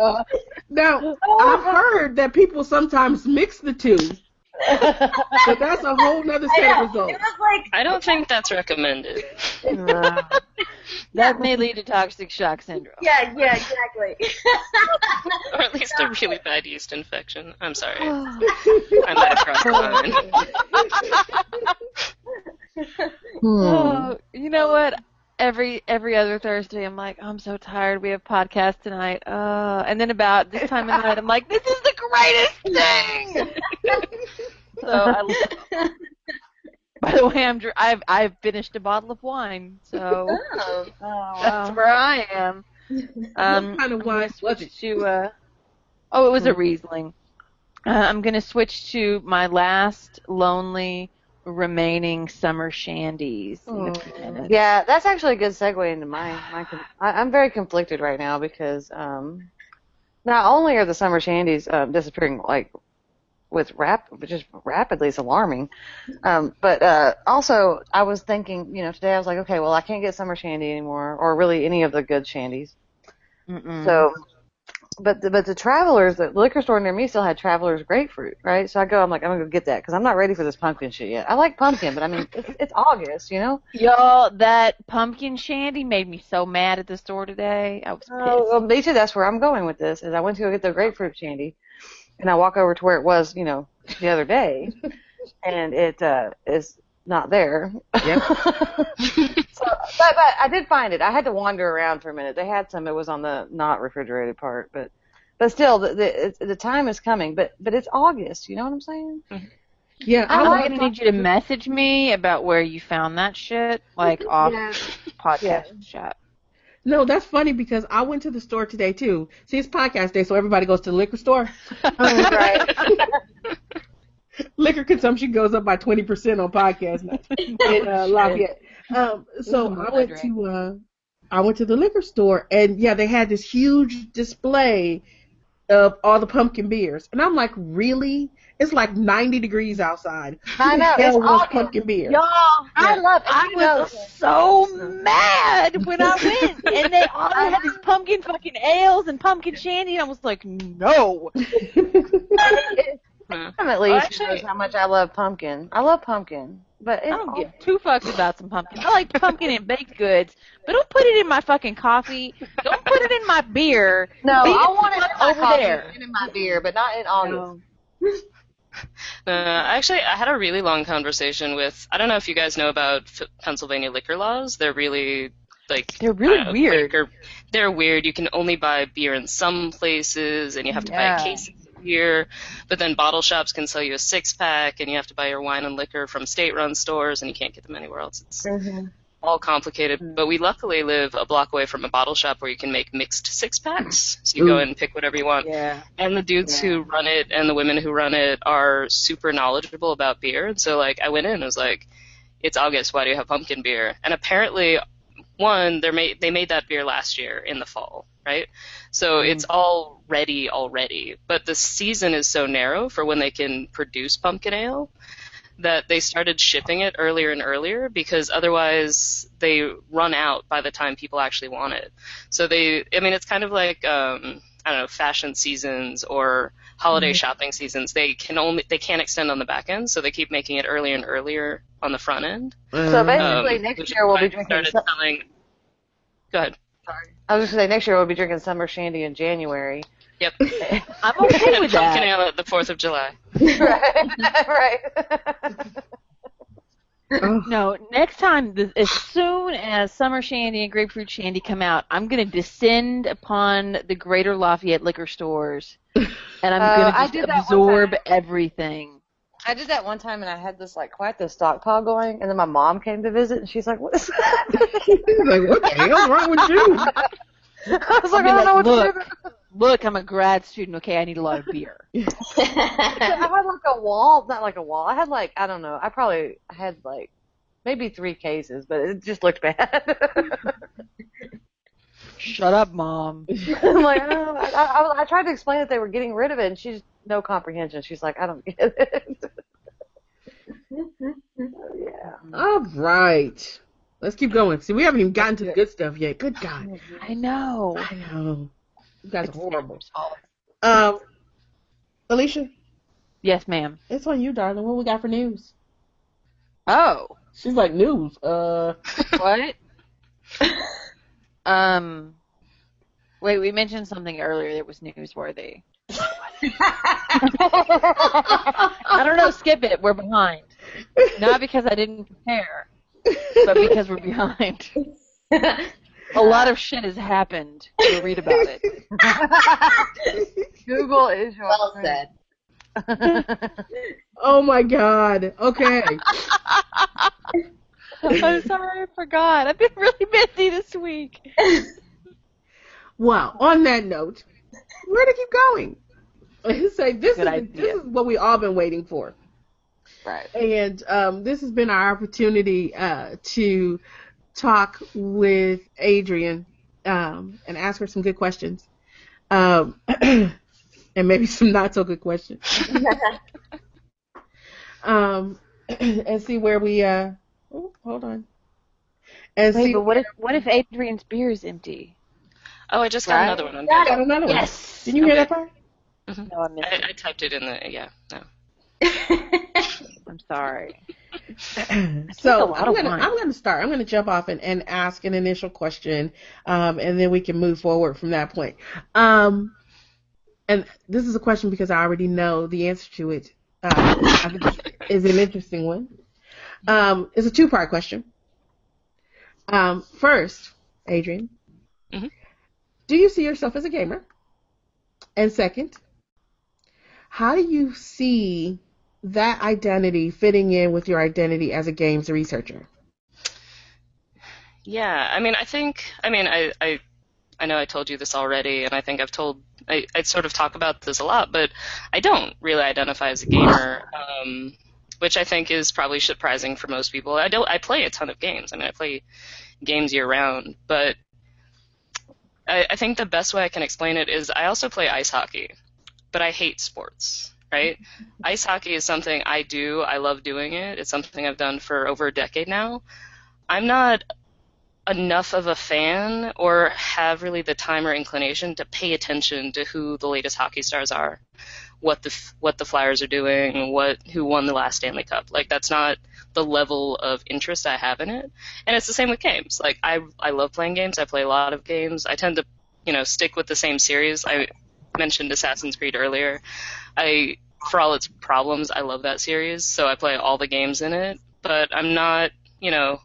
Now, I've heard that people sometimes mix the two, but that's a whole nother I set of results. It was like I don't think that's recommended. Uh, that may lead to toxic shock syndrome. yeah, yeah, exactly. Or at least a really bad yeast infection. I'm sorry. I might have crossed the line. hmm. Oh, you know what? Every every other Thursday, I'm like, I'm so tired. We have podcast tonight. Uh, and then about this time of night, I'm like, this is the greatest thing. so I, by the way, I'm dr- I've I've finished a bottle of wine, so Oh. that's where I am. Um, what kind of I'm wine gonna was switch it? to uh, oh, it was a Riesling. Uh, I'm gonna switch to my last lonely remaining summer shandies. in a few minutes. Yeah, that's actually a good segue into my my. I, I'm very conflicted right now because um, not only are the summer shandies um, disappearing like with rap, just rapidly, it's alarming. Um, but uh, also, I was thinking, you know, today I was like, okay, well, I can't get summer shandy anymore, or really any of the good shandies. Mm-mm. So, but the, but the travelers, the liquor store near me still had travelers grapefruit, right? So I go, I'm like, I'm gonna go get that because I'm not ready for this pumpkin shit yet. I like pumpkin, but I mean, it's, it's August, you know. Y'all, that pumpkin shandy made me so mad at the store today. I was pissed. Oh, well, me too. That's where I'm going with this. Is I went to go get the grapefruit shandy, and I walk over to where it was, you know, the other day, and it uh, is not there. Yep. so, but, but I did find it. I had to wander around for a minute. They had some. It was on the not refrigerated part, but but still, the the, the time is coming. But but it's August. You know what I'm saying? Mm-hmm. Yeah, I I'm like gonna need you to message me about where you found that shit, like off Yeah. podcast chat. No, that's funny because I went to the store today too. See, it's podcast day, so everybody goes to the liquor store. Um, right. liquor consumption goes up by twenty percent on podcast night in uh, Lafayette. Um, so I went hydrate. to uh, I went to the liquor store, and yeah, they had this huge display of all the pumpkin beers, and I'm like, really? It's like 90 degrees outside. I know, the hell it's wants August. pumpkin beer. Y'all, I love it. I You know was so mad when I went, and they all had these pumpkin fucking ales and pumpkin shandy, and I was like, no. Huh. Ultimately, Well, she actually- knows how much I love pumpkin. I love pumpkin, but I don't give two fucks about some pumpkin. I like pumpkin and baked goods, but don't put it in my fucking coffee. Don't put it in my beer. No, Be I it want it in my over coffee there. and in my beer, but not in August. Uh, actually, I had a really long conversation with. I don't know if you guys know about F- Pennsylvania liquor laws. They're really like They're really uh, weird. liquor- they're weird. You can only buy beer in some places, and you have to buy a case of beer. But then bottle shops can sell you a six pack, and you have to buy your wine and liquor from state-run stores, and you can't get them anywhere else. It's mm-hmm. all complicated. Mm-hmm. But we luckily live a block away from a bottle shop where you can make mixed six packs. So you go Ooh. and pick whatever you want. Yeah. And the dudes who run it and the women who run it are super knowledgeable about beer. And so like I went in and was like, It's August, why do you have pumpkin beer? And apparently one, they made they made that beer last year in the fall, right? So mm-hmm. it's all ready already. But the season is so narrow for when they can produce pumpkin ale that they started shipping it earlier and earlier because otherwise they run out by the time people actually want it. So they, I mean, it's kind of like, um, I don't know, fashion seasons or holiday shopping seasons. They can only, they can't extend on the back end, so they keep making it earlier and earlier on the front end. So basically, Um, next year we'll be drinking. started selling. Go ahead. I was just gonna say next year we'll be drinking summer shandy in January. Yep. I'm okay with Pumpkin that. ale at the 4th of July. right. right. Oh, No, next time, as soon as Summer Shandy and Grapefruit Shandy come out, I'm going to descend upon the Greater Lafayette liquor stores, and I'm Uh, going to just did that one absorb everything. I did that one time and I had this like quite the stockpile going, and then my mom came to visit and she's like, "What is that?" like what the hell's wrong with you? I was like, I'll be "I don't know like, what "Look." to do." Look, I'm a grad student. Okay, I need a lot of beer. I had like a wall, not like a wall. I had like I don't know. I probably had like maybe three cases, but it just looked bad. Shut up, mom. I'm like, oh, I, I, I tried to explain that they were getting rid of it, and she's no comprehension. She's like, I don't get it. yeah. All right. Let's keep going. See, we haven't even gotten to the good stuff yet. Good God. I know. I know. You guys are horrible. Um, Alicia, Yes, ma'am. it's on you, darling. What we got for news? Oh, She's like, news. Uh, what? um, wait, we mentioned something earlier that was newsworthy. I don't know. Skip it. We're behind. Not because I didn't prepare, but because we're behind. A lot of shit has happened. You'll read about it. Google is your well friend. said. oh my God. Okay. I'm sorry, I forgot. I've been really busy this week. Well, on that note, we're gonna keep going. Say this Good is idea. this is what we all been waiting for. Right. And um, this has been our opportunity uh, to talk with Adrienne um, and ask her some good questions. Um, and maybe some not so good questions. Um, and see where we, uh, oh, hold on. And Wait, see, but what if what if Adrienne's beer is empty? Oh, I just got Right. another one. I'm got another one. Yes. Didn't you hear that part? No, I missed I, it. I typed it in the, yeah, no. I'm sorry. so I'm gonna. I'm gonna start. I'm gonna jump off and, and ask an initial question, um, and then we can move forward from that point. Um, and this is a question because I already know the answer to it. Uh, I think is an interesting one. Um, it's a two part question. Um, first, Adrienne, Mhm. do you see yourself as a gamer? And second, how do you see that identity fitting in with your identity as a games researcher? Yeah, I mean, I think, I mean, I, I, I know I told you this already, and I think I've told, I, I sort of talk about this a lot, but I don't really identify as a gamer, um, which I think is probably surprising for most people. I don't, I play a ton of games. I mean, I play games year round, but I, I think the best way I can explain it is I also play ice hockey, but I hate sports. Right? Ice hockey is something I do. I love doing it. It's something I've done for over a decade now. I'm not enough of a fan or have really the time or inclination to pay attention to who the latest hockey stars are, what the what the Flyers are doing, what who won the last Stanley Cup. Like that's not the level of interest I have in it. And it's the same with games. Like I I love playing games. I play a lot of games. I tend to, you know, stick with the same series. I mentioned Assassin's Creed earlier. I for all its problems, I love that series, so I play all the games in it, but I'm not, you know,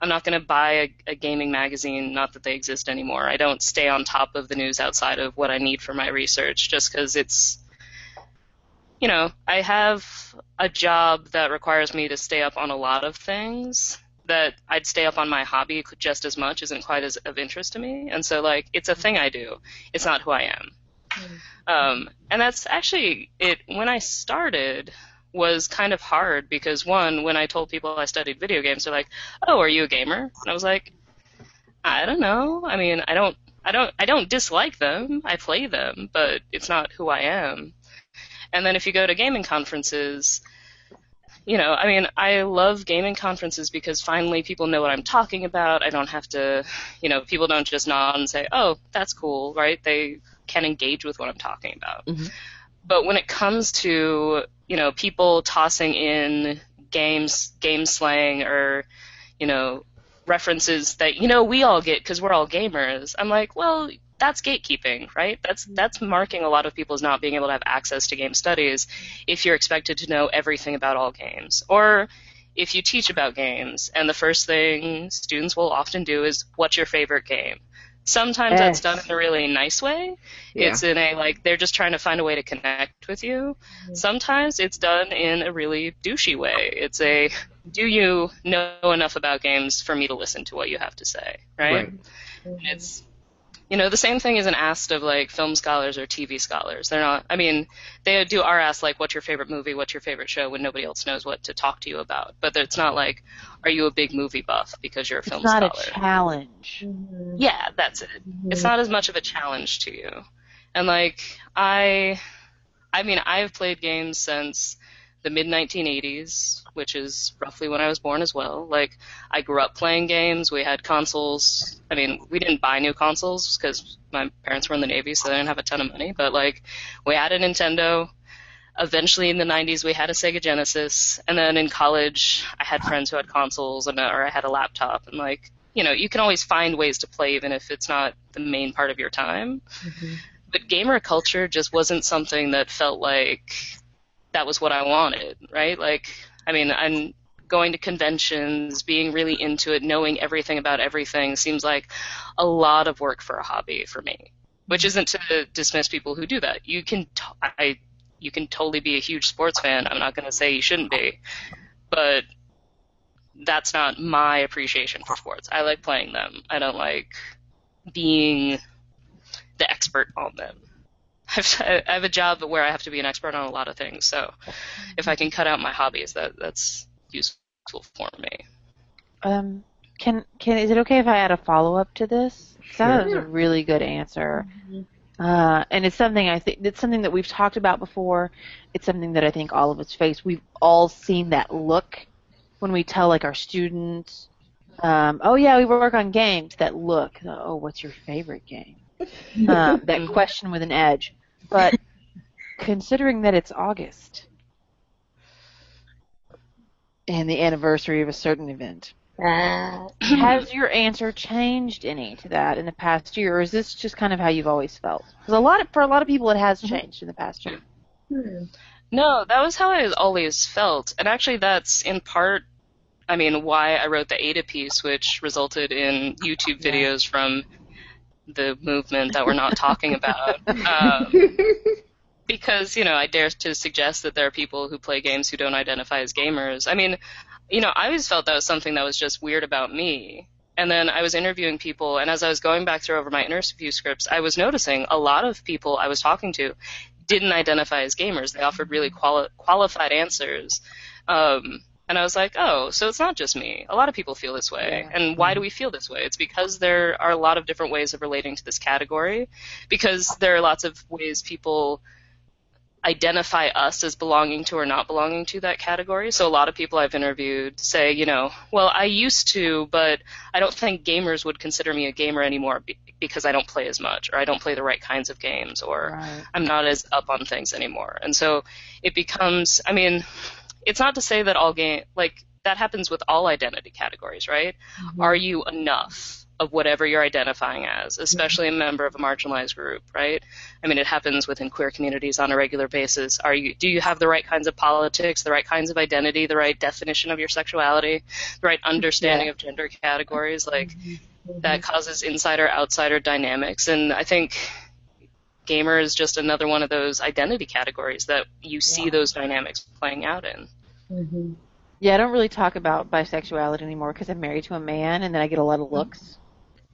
I'm not going to buy a, a gaming magazine, not that they exist anymore. I don't stay on top of the news outside of what I need for my research just because it's, you know, I have a job that requires me to stay up on a lot of things that I'd stay up on my hobby just as much isn't quite as of interest to me. And so, like, it's a thing I do. It's not who I am. Mm-hmm. Um, and that's actually it. When I started, was kind of hard because one, when I told people I studied video games, they're like, "Oh, are you a gamer?" And I was like, "I don't know. I mean, I don't, I don't, I don't dislike them. I play them, but it's not who I am." And then if you go to gaming conferences, you know, I mean, I love gaming conferences because finally people know what I'm talking about. I don't have to, you know, people don't just nod and say, "Oh, that's cool," right? They can engage with what I'm talking about. Mhm. But when it comes to, you know, people tossing in games, game slang, or, you know, references that you know we all get because we're all gamers. I'm like, well, that's gatekeeping, right? That's that's marking a lot of people as not being able to have access to game studies if you're expected to know everything about all games. Or if you teach about games and the first thing students will often do is what's your favorite game? Sometimes Yes. that's done in a really nice way. Yeah. It's in a like they're just trying to find a way to connect with you. Mm-hmm. Sometimes it's done in a really douchey way. It's a do you know enough about games for me to listen to what you have to say, right? Right. And it's you know the same thing isn't asked of like film scholars or TV scholars. They're not. I mean, they do are asked like, "What's your favorite movie? What's your favorite show?" When nobody else knows what to talk to you about. But it's not like, "Are you a big movie buff?" Because you're a film scholar. It's not a scholar. challenge. Mm-hmm. Yeah, that's it. Mm-hmm. It's not as much of a challenge to you. And like I I mean, I've played games since the mid 1980s, which is roughly when I was born as well. Like I grew up playing games. We had consoles. I mean, we didn't buy new consoles because my parents were in the Navy, so they didn't have a ton of money, but like we had a Nintendo. Eventually, in the 90s, we had a Sega Genesis, and then in college, I had friends who had consoles, and or I had a laptop, and like, you know, you can always find ways to play even if it's not the main part of your time. Mm-hmm. But gamer culture just wasn't something that felt like that was what I wanted, right? Like, I mean, I'm going to conventions, being really into it, knowing everything about everything seems like a lot of work for a hobby for me. Which isn't to dismiss people who do that. You can, t- I, you can totally be a huge sports fan. I'm not going to say you shouldn't be, but that's not my appreciation for sports. I like playing them. I don't like being the expert on them. I've, I have a job where I have to be an expert on a lot of things. So if I can cut out my hobbies, that that's useful for me. Um, can can is it okay if I add a follow up to this? 'Cause That was a really good answer. Uh, and it's something I think it's something that we've talked about before. It's something that I think all of us face. We've all seen that look when we tell like our students, um, "Oh yeah, we work on games." That look, oh, what's your favorite game? Um, that question with an edge. But considering that it's August and the anniversary of a certain event, Uh, has your answer changed any to that in the past year, or is this just kind of how you've always felt? Because a lot of, for a lot of people, it has changed in the past year. hmm. No, that was how I always felt. And actually, that's in part, I mean, why I wrote the Ada piece, which resulted in YouTube videos from the movement that we're not talking about. Um, because, you know, I dare to suggest that there are people who play games who don't identify as gamers. I mean, you know, I always felt that was something that was just weird about me. And then I was interviewing people, and as I was going back through over my interview scripts, I was noticing a lot of people I was talking to didn't identify as gamers. They offered really quali- qualified answers. Um, and I was like, oh, so it's not just me. A lot of people feel this way. And why do mm-hmm. we feel this way? It's because there are a lot of different ways of relating to this category, because there are lots of ways people identify us as belonging to or not belonging to that category. So a lot of people I've interviewed say, you know, well, I used to, but I don't think gamers would consider me a gamer anymore because I don't play as much or I don't play the right kinds of games or Right. I'm not as up on things anymore. And so it becomes, I mean, it's not to say that all game, like, that happens with all identity categories, right? Mm-hmm. Are you enough of whatever you're identifying as, especially a member of a marginalized group, right? I mean, it happens within queer communities on a regular basis. Are you, do you have the right kinds of politics, the right kinds of identity, the right definition of your sexuality, the right understanding of gender categories? Like, mm-hmm. that mm-hmm. causes insider outsider dynamics. And I think gamer is just another one of those identity categories that you see those dynamics playing out in. Mm-hmm. Yeah, I don't really talk about bisexuality anymore because I'm married to a man, and then I get a lot of mm-hmm. looks.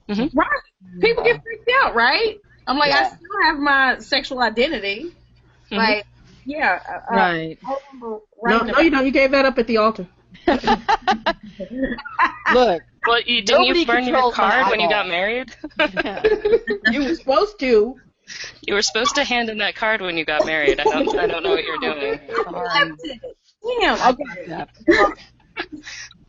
Mm-hmm. Right. People get freaked out, right? I'm like, I still have my sexual identity. Like, yeah. uh, Right. No, no, you don't. You gave that up at the altar. Look, Well, you, didn't you burn your card when you got married? You were supposed to. You were supposed to hand in that card when you got married. I don't, I don't know what you're doing. sorry. Damn. Okay.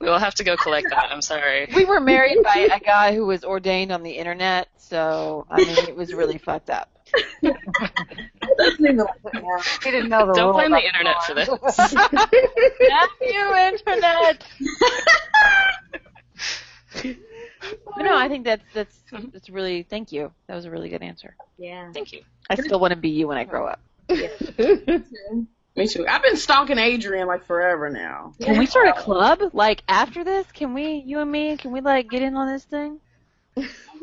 We will have to go collect that. I'm sorry. We were married by a guy who was ordained on the internet, so I mean it was really fucked up. Doesn't even like that now. He didn't know the Don't blame the internet for this. F you, internet. But no, I think that's that's that's really thank you. That was a really good answer. Yeah. Thank you. I still want to be you when I grow up. Me too. I've been stalking Adrienne like forever now. Can we start a club? Like after this, can we, you and me, can we like get in on this thing?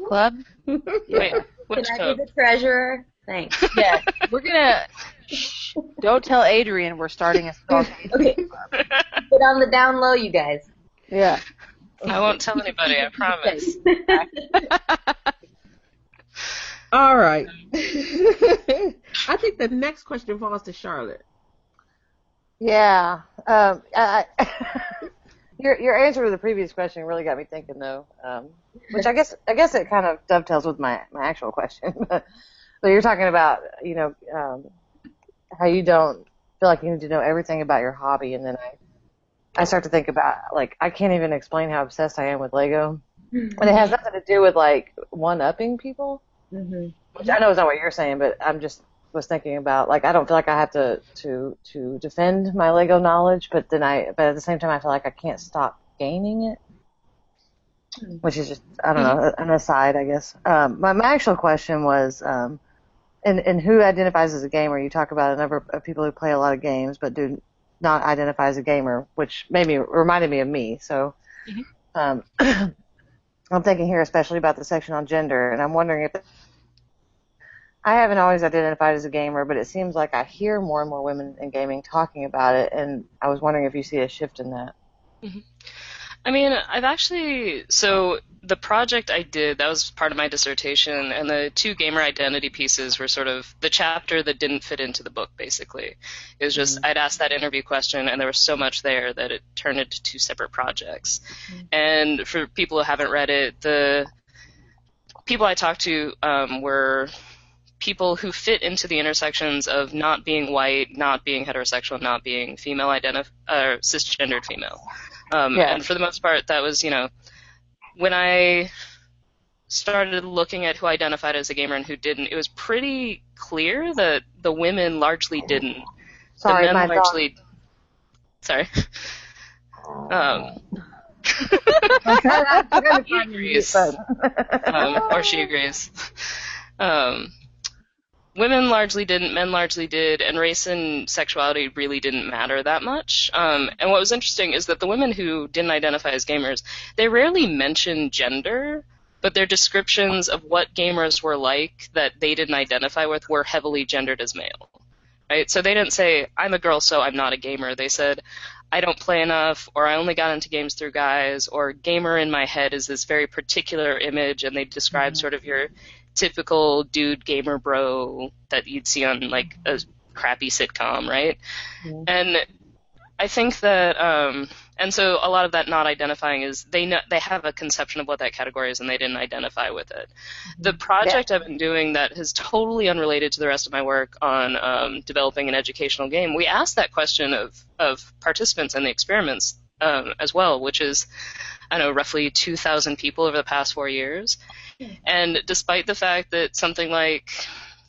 Club? Wait, which Can I code? be the treasurer? Thanks. Yeah. We're gonna. Shh, don't tell Adrienne we're starting a stalk. Okay. Put on the down low, you guys. Yeah. I won't tell anybody, I promise. All right. I think the next question falls to Charlotte. Yeah. Um, I, I, your your answer to the previous question really got me thinking, though. Um, which I guess I guess it kind of dovetails with my my actual question. but you're talking about you know um, how you don't feel like you need to know everything about your hobby, and then I I start to think about like I can't even explain how obsessed I am with Lego, and it has nothing to do with like one upping people hmm which I know is not what you're saying, but I'm just was thinking about like I don't feel like I have to to to defend my Lego knowledge, but then I but at the same time I feel like I can't stop gaining it, which is just I don't know an aside I guess. Um, my my actual question was um, and and who identifies as a gamer? You talk about a number of people who play a lot of games but do not identify as a gamer, which made me reminded me of me. So. Um, I'm thinking here especially about the section on gender, and I'm wondering if I haven't always identified as a gamer, but it seems like I hear more and more women in gaming talking about it, and I was wondering if you see a shift in that. I mean, I've actually so the project I did that was part of my dissertation, and the two gamer identity pieces were sort of the chapter that didn't fit into the book. Basically, it was just I'd asked that interview question, and there was so much there that it turned into two separate projects. And for people who haven't read it, the people I talked to um, were people who fit into the intersections of not being white, not being heterosexual, not being female identif- uh, cisgendered female. Um, Yeah. And for the most part, that was, you know, when I started looking at who identified as a gamer and who didn't, it was pretty clear that the women largely didn't. Sorry, the my men dog. largely. Sorry. Um, he agrees. um, or she agrees. Um, women largely didn't, men largely did, and race and sexuality really didn't matter that much. Um, and what was interesting is that the women who didn't identify as gamers, they rarely mentioned gender, but their descriptions of what gamers were like that they didn't identify with were heavily gendered as male. Right? So they didn't say, I'm a girl, so I'm not a gamer. They said, I don't play enough, or I only got into games through guys, or gamer in my head is this very particular image, and they describe sort of your typical dude gamer bro that you'd see on like a crappy sitcom, right? And I think that, um, and so a lot of that not identifying is they know they have a conception of what that category is, and they didn't identify with it. The project I've been doing that is totally unrelated to the rest of my work on um, developing an educational game. We asked that question of of participants in the experiments um, as well, which is I don't know roughly 2,000 people over the past four years. And despite the fact that something like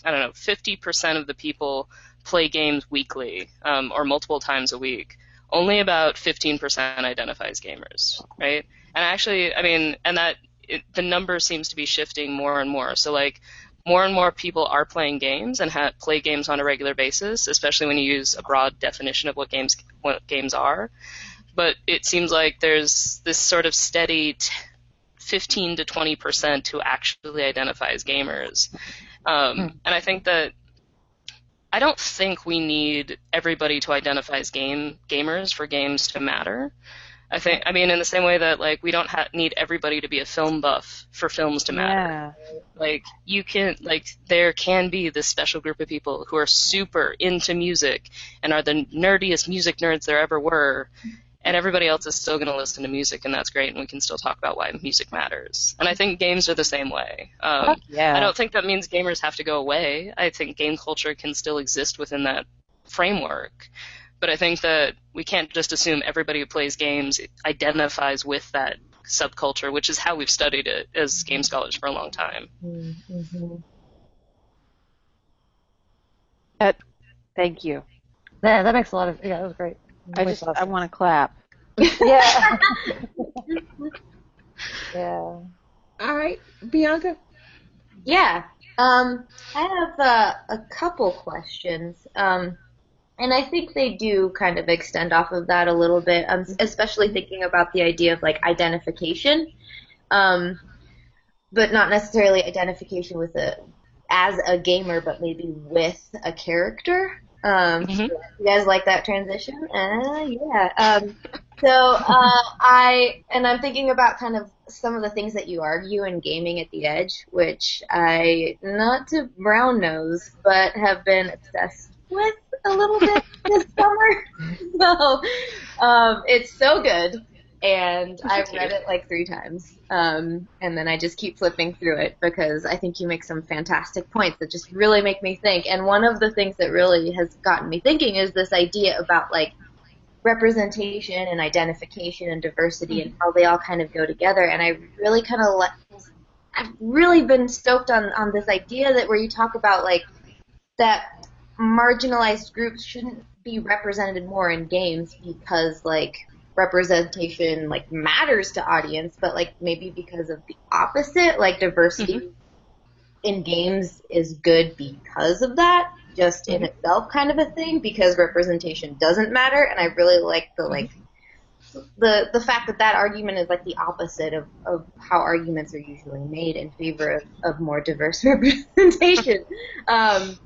I don't know 50% of the people play games weekly um, or multiple times a week, only about 15% identifies gamers, right? And actually, I mean, and that it, the number seems to be shifting more and more. So like more and more people are playing games and ha- play games on a regular basis, especially when you use a broad definition of what games what games are. But it seems like there's this sort of steady t- 15 to 20 percent who actually identify as gamers, um, and I think that I don't think we need everybody to identify as game gamers for games to matter. I think, I mean, in the same way that like we don't ha- need everybody to be a film buff for films to matter. Yeah. Like you can, like there can be this special group of people who are super into music and are the nerdiest music nerds there ever were, and everybody else is still going to listen to music, and that's great, and we can still talk about why music matters. And I think games are the same way. Um, Yeah. I don't think that means gamers have to go away. I think game culture can still exist within that framework. But I think that we can't just assume everybody who plays games identifies with that subculture, which is how we've studied it as game scholars for a long time. That, thank you. Yeah, that makes a lot of yeah, that was great. I just I want to clap. yeah. Yeah. All right, Bianca. Yeah. Um, I have uh, a couple questions. Um, and I think they do kind of extend off of that a little bit, um, especially thinking about the idea of like identification, um, but not necessarily identification with a as a gamer, but maybe with a character. Um, Mhm. You guys like that transition? Uh, yeah. Um, so uh, I and I'm thinking about kind of some of the things that you argue in gaming at the edge, which I not to brown nose, but have been obsessed with a little bit this summer. So um, it's so good, and I've read it like three times, um, and then I just keep flipping through it because I think you make some fantastic points that just really make me think. And one of the things that really has gotten me thinking is this idea about like representation and identification and diversity and how they all kind of go together. And I really kind of let, I've really been stoked on on this idea that where you talk about like that marginalized groups shouldn't be represented more in games because like representation like matters to audience, but like maybe because of the opposite, like diversity in games is good because of that, just in itself kind of a thing, because representation doesn't matter, and I really like the like the the fact that that argument is like the opposite of, of how arguments are usually made in favor of, of more diverse representation. Um,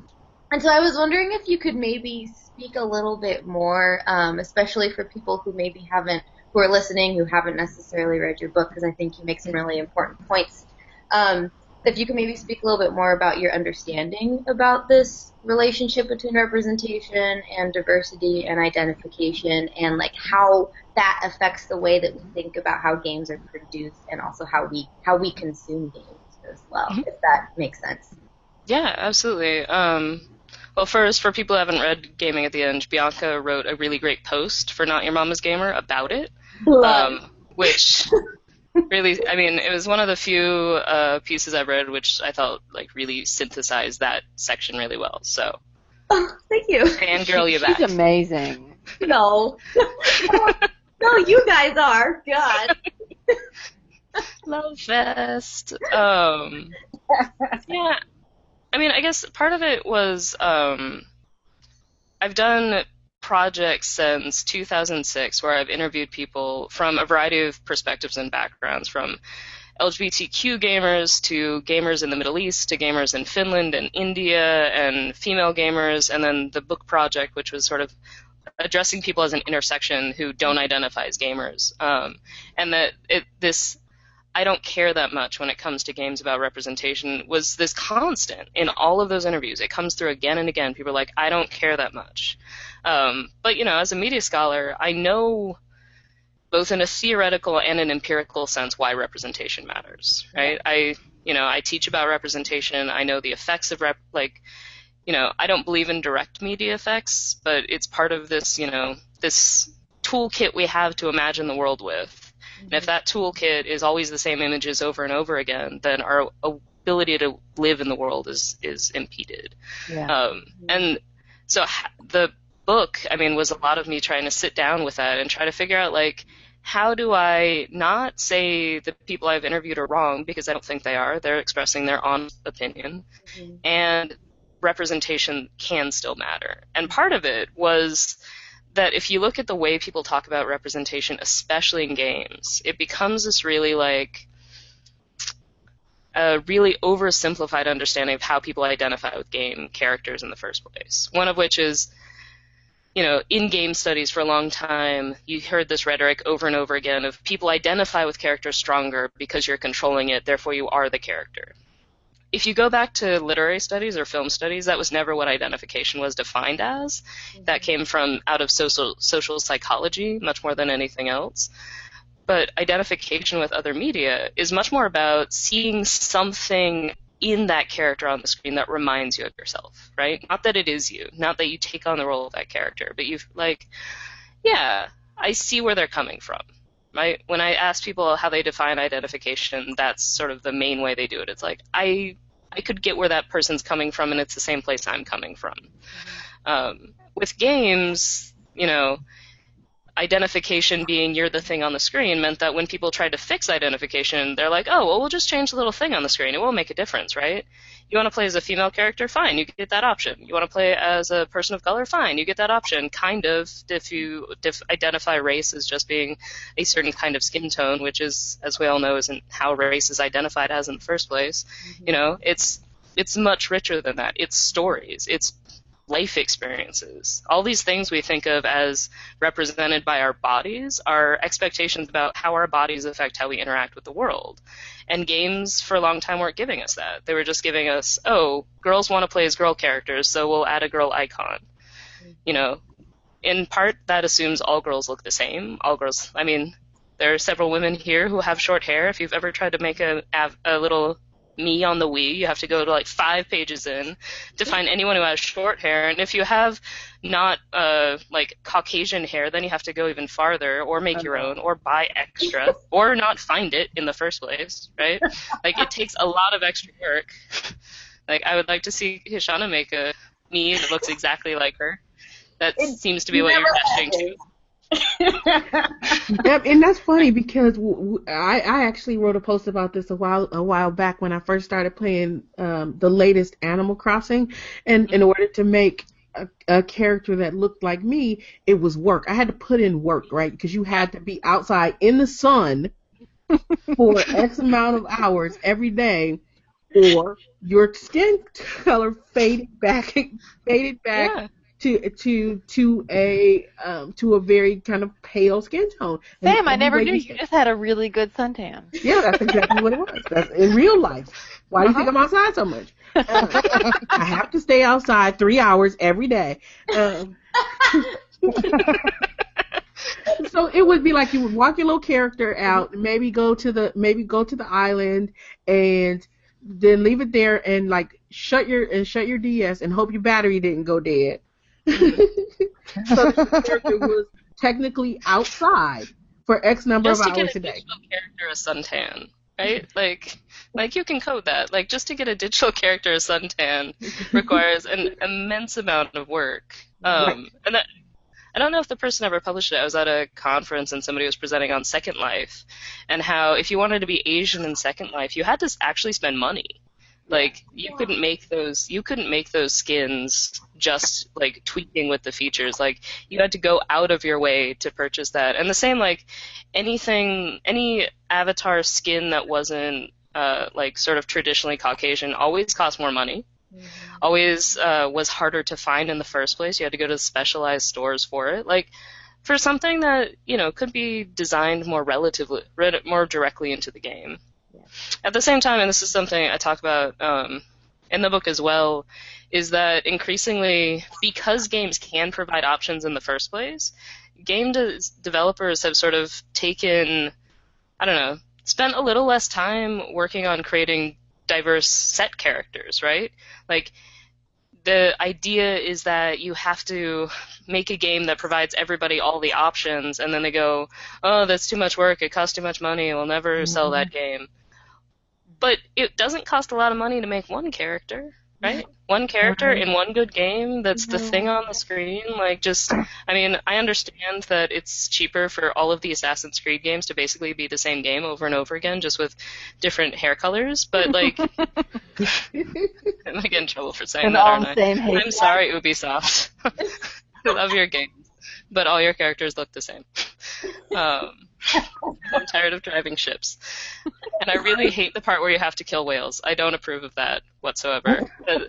and so I was wondering if you could maybe speak a little bit more, um, especially for people who maybe haven't, who are listening, who haven't necessarily read your book, because I think you make some really important points. Um, if you could maybe speak a little bit more about your understanding about this relationship between representation and diversity and identification, and like how that affects the way that we think about how games are produced, and also how we how we consume games as well, if that makes sense. Yeah, absolutely. Um, well, first, for people who haven't read Gaming at the Edge, Bianca wrote a really great post for Not Your Mama's Gamer about it, um, which really, I mean, it was one of the few uh, pieces I've read which I felt like really synthesized that section really well. So, Oh, thank you. fangirl you back. She's amazing. No. no, you guys are. God. Love Fest. Um, yeah, I mean, I guess part of it was um, I've done projects since 2006 where I've interviewed people from a variety of perspectives and backgrounds, from LGBTQ gamers to gamers in the Middle East to gamers in Finland and India and female gamers, and then the book project, which was sort of addressing people as an intersection who don't identify as gamers, um, and that it, this I don't care that much when it comes to games about representation was this constant in all of those interviews. It comes through again and again. People are like, I don't care that much. Um, but, you know, as a media scholar, I know both in a theoretical and an empirical sense why representation matters, right? I, you know, I teach about representation. I know the effects of rep, like, you know, I don't believe in direct media effects, but it's part of this, you know, this toolkit we have to imagine the world with. And if that toolkit is always the same images over and over again, then our ability to live in the world is is impeded. Yeah. Um, and so the book, I mean, was a lot of me trying to sit down with that and try to figure out like how do I not say the people I've interviewed are wrong because I don't think they are. They're expressing their honest opinion, and representation can still matter. And part of it was that if you look at the way people talk about representation, especially in games, it becomes this really like a really oversimplified understanding of how people identify with game characters in the first place. One of which is, you know, in game studies for a long time, you heard this rhetoric over and over again of people identify with characters stronger because you're controlling it, therefore you are the character. If you go back to literary studies or film studies, that was never what identification was defined as. Mm-hmm. That came from out of social social psychology much more than anything else but identification with other media is much more about seeing something in that character on the screen that reminds you of yourself, right? Not that it is you, not that you take on the role of that character, but you've like, yeah, I see where they're coming from, right? When I ask people how they define identification, that's sort of the main way they do it. It's like I I could get where that person's coming from, and it's the same place I'm coming from. Um, with games, you know, identification being you're the thing on the screen meant that when people tried to fix identification, they're like, oh, well, we'll just change the little thing on the screen. It won't make a difference, right? You want to play as a female character? Fine, you get that option. You want to play as a person of color? Fine, you get that option. Kind of, if you if identify race as just being a certain kind of skin tone, which is, as we all know, isn't how race is identified as in the first place. Mm-hmm. You know, it's it's much richer than that. It's stories. It's life experiences. All these things we think of as represented by our bodies are expectations about how our bodies affect how we interact with the world. And games for a long time weren't giving us that. They were just giving us, oh, girls want to play as girl characters, so we'll add a girl icon. You know, in part that assumes all girls look the same. All girls, I mean, there are several women here who have short hair. If you've ever tried to make a, a little me on the Wii. You have to go to like five pages in to find anyone who has short hair. And if you have not uh, like Caucasian hair, then you have to go even farther or make your own or buy extra or not find it in the first place, right? like it takes a lot of extra work. like I would like to see Kishonna make a me that looks exactly like her. That it seems to be what you're gesturing to yep, and that's funny because I, I actually wrote a post about this a while a while back when I first started playing um, the latest Animal Crossing, and in order to make a, a, character that looked like me, it was work. I had to put in work, right? Because you had to be outside in the sun for X amount of hours every day, or your skin color faded back, faded back. Yeah to to to a um, to a very kind of pale skin tone. Sam, I never knew you just had a really good suntan. Yeah, that's exactly what it was. That's in real life. Why do you think I'm outside so much? Uh, I have to stay outside three hours every day. Um, so it would be like you would walk your little character out, maybe go to the maybe go to the island and then leave it there and like shut your and shut your DS and hope your battery didn't go dead so the character was technically outside for X number just of hours a, day. Just to get a character a suntan, right? Like, like you can code that. Like, just to get a digital character a suntan requires an immense amount of work. Um, right. and that, I don't know if the person ever published it. I was at a conference and somebody was presenting on Second Life, and how if you wanted to be Asian in Second Life, you had to actually spend money. Like you couldn't make those you couldn't make those skins just like tweaking with the features. Like you had to go out of your way to purchase that. And the same like anything any avatar skin that wasn't uh, like sort of traditionally Caucasian always cost more money. Mm-hmm. Always uh, was harder to find in the first place. You had to go to specialized stores for it. Like for something that you know could be designed more relatively more directly into the game. At the same time, and this is something I talk about um, in the book as well, is that increasingly, because games can provide options in the first place, game de- developers have sort of taken, I don't know, spent a little less time working on creating diverse set characters, right? Like, the idea is that you have to make a game that provides everybody all the options, and then they go, oh, that's too much work, it costs too much money, we'll never mm-hmm. sell that game but it doesn't cost a lot of money to make one character, right? One character in one good game that's the thing on the screen. Like, just, I mean, I understand that it's cheaper for all of the Assassin's Creed games to basically be the same game over and over again, just with different hair colors, but, like, I'm gonna get in trouble for saying and that, aren't I? I'm sorry, Ubisoft. I love your games, but all your characters look the same. Um, I'm tired of driving ships. And I really hate the part where you have to kill whales. I don't approve of that whatsoever.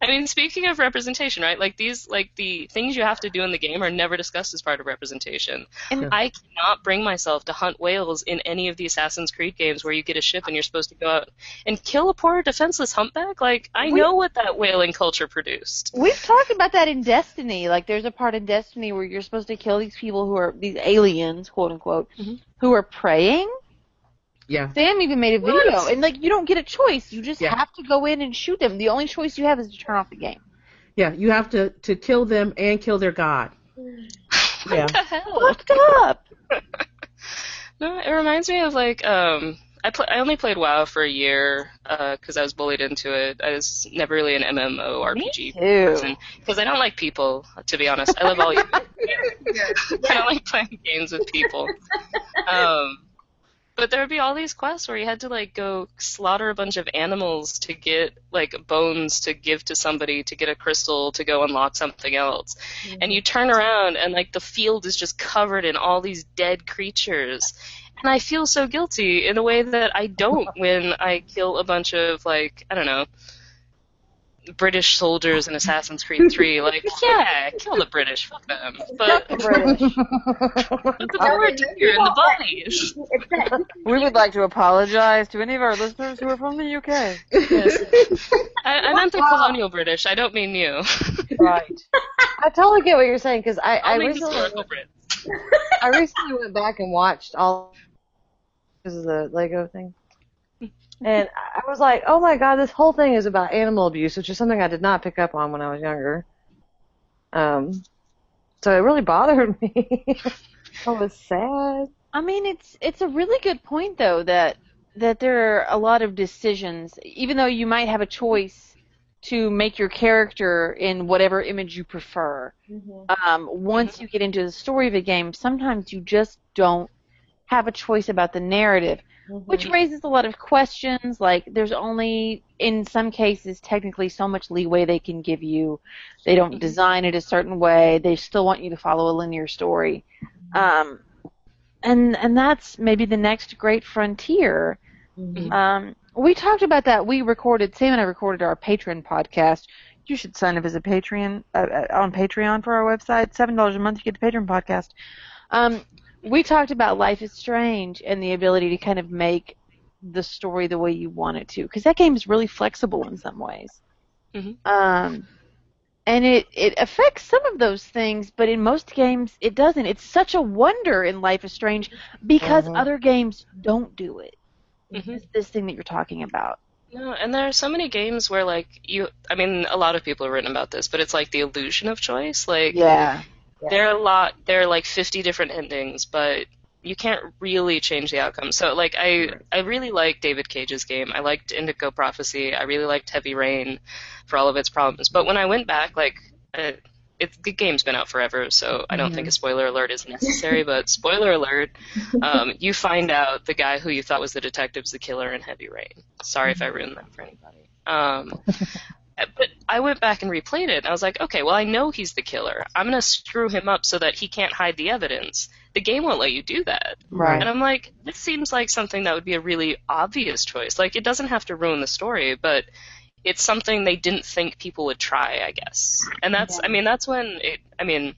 I mean, speaking of representation, right? Like these, like the things you have to do in the game are never discussed as part of representation. And I cannot bring myself to hunt whales in any of the Assassin's Creed games where you get a ship and you're supposed to go out and kill a poor defenseless humpback. Like I we, know what that whaling culture produced. We've talked about that in Destiny. Like there's a part in Destiny where you're supposed to kill these people who are these aliens, quote unquote, mm-hmm. who are praying yeah. Sam even made a video, what? and like you don't get a choice. You just yeah. have to go in and shoot them. The only choice you have is to turn off the game. Yeah, you have to to kill them and kill their god. what yeah. the hell? Fucked up. no, it reminds me of like um I pl- I only played WoW for a year because I was bullied into it. I was never really an MMORPG too. because I don't like people. To be honest, I love all you. I don't like playing games with people. Um, but there would be all these quests where you had to like go slaughter a bunch of animals to get like bones to give to somebody to get a crystal to go unlock something else. Mm-hmm. And you turn around and like the field is just covered in all these dead creatures. And I feel so guilty in a way that I don't when I kill a bunch of like, I don't know, British soldiers in Assassin's Creed 3. Like, yeah, kill the British, fuck them. But British. but the war here in the bodies. We would like to apologize to any of our listeners who are from the UK. I, I meant the colonial British. I don't mean you. Right. I totally get what you're saying because I, I I recently. I recently went back and watched all this is a Lego thing. And I was like, oh my god, this whole thing is about animal abuse, which is something I did not pick up on when I was younger. Um, so it really bothered me. I was sad. I mean, it's it's a really good point though that that there are a lot of decisions, even though you might have a choice to make your character in whatever image you prefer. Um, once you get into the story of a game, sometimes you just don't have a choice about the narrative, which raises a lot of questions. Like, there's only, in some cases, technically so much leeway they can give you. They don't design it a certain way. They still want you to follow a linear story. Um, and and that's maybe the next great frontier. Um, we talked about that. We recorded Sam and I recorded our Patreon podcast. You should sign up as a Patreon uh, uh, on Patreon for our website. Seven dollars a month you get the Patreon podcast. Um, we talked about Life is Strange and the ability to kind of make the story the way you want it to, because that game is really flexible in some ways. Mhm. Um, and it it affects some of those things, but in most games it doesn't. It's such a wonder in Life is Strange because Mhm. other games don't do it. Mhm. It's this thing that you're talking about. No, and there are so many games where like you I mean a lot of people have written about this, but it's like the illusion of choice. Like Yeah. There are a lot there are like 50 different endings, but you can't really change the outcome. So like I I really like David Cage's game. I liked Indigo Prophecy. I really liked Heavy Rain for all of its problems. But when I went back like uh, it's the game's been out forever, so I don't think a spoiler alert is necessary. but spoiler alert, um, you find out the guy who you thought was the detective's the killer in Heavy Rain. Sorry if I ruined that for anybody. Um, but I went back and replayed it, and I was like, okay, well I know he's the killer. I'm gonna screw him up so that he can't hide the evidence. The game won't let you do that. Right. And I'm like, this seems like something that would be a really obvious choice. Like, it doesn't have to ruin the story, but it's something they didn't think people would try, I guess. And that's, I mean, that's when it, I mean,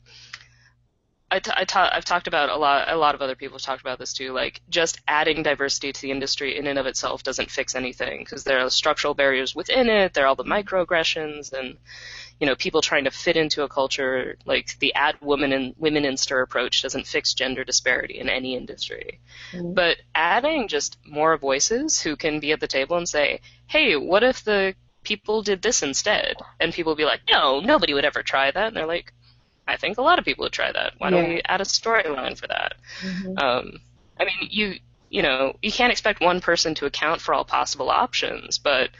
I t- I ta- I've talked about a lot, a lot of other people have talked about this too. Like, just adding diversity to the industry in and of itself doesn't fix anything because there are structural barriers within it. There are all the microaggressions and, you know, people trying to fit into a culture. Like the add women and women in stir approach doesn't fix gender disparity in any industry. Mm-hmm. But adding just more voices who can be at the table and say, hey, what if the people did this instead? And people will be like, no, nobody would ever try that. And they're like, I think a lot of people would try that. Why don't we add a storyline for that? Um, I mean, you you know, you can't expect one person to account for all possible options, but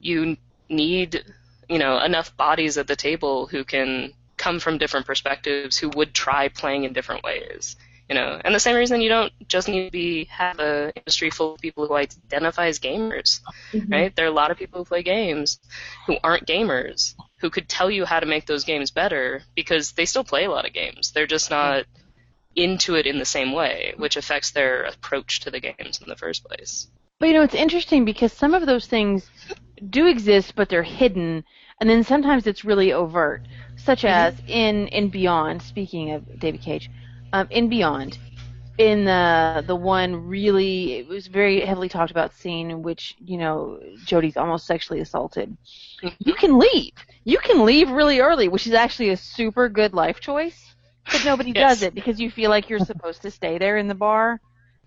you need you know enough bodies at the table who can come from different perspectives who would try playing in different ways. You know, and the same reason you don't just need to be have a industry full of people who identify as gamers, right? There are a lot of people who play games who aren't gamers who could tell you how to make those games better because they still play a lot of games. They're just not into it in the same way, which affects their approach to the games in the first place. But you know, it's interesting because some of those things do exist, but they're hidden, and then sometimes it's really overt, such as in in Beyond. Speaking of David Cage, um, in Beyond, in the the one really it was very heavily talked about scene in which you know Jodie's almost sexually assaulted. You can leave. You can leave really early, which is actually a super good life choice. But nobody Yes. does it because you feel like you're supposed to stay there in the bar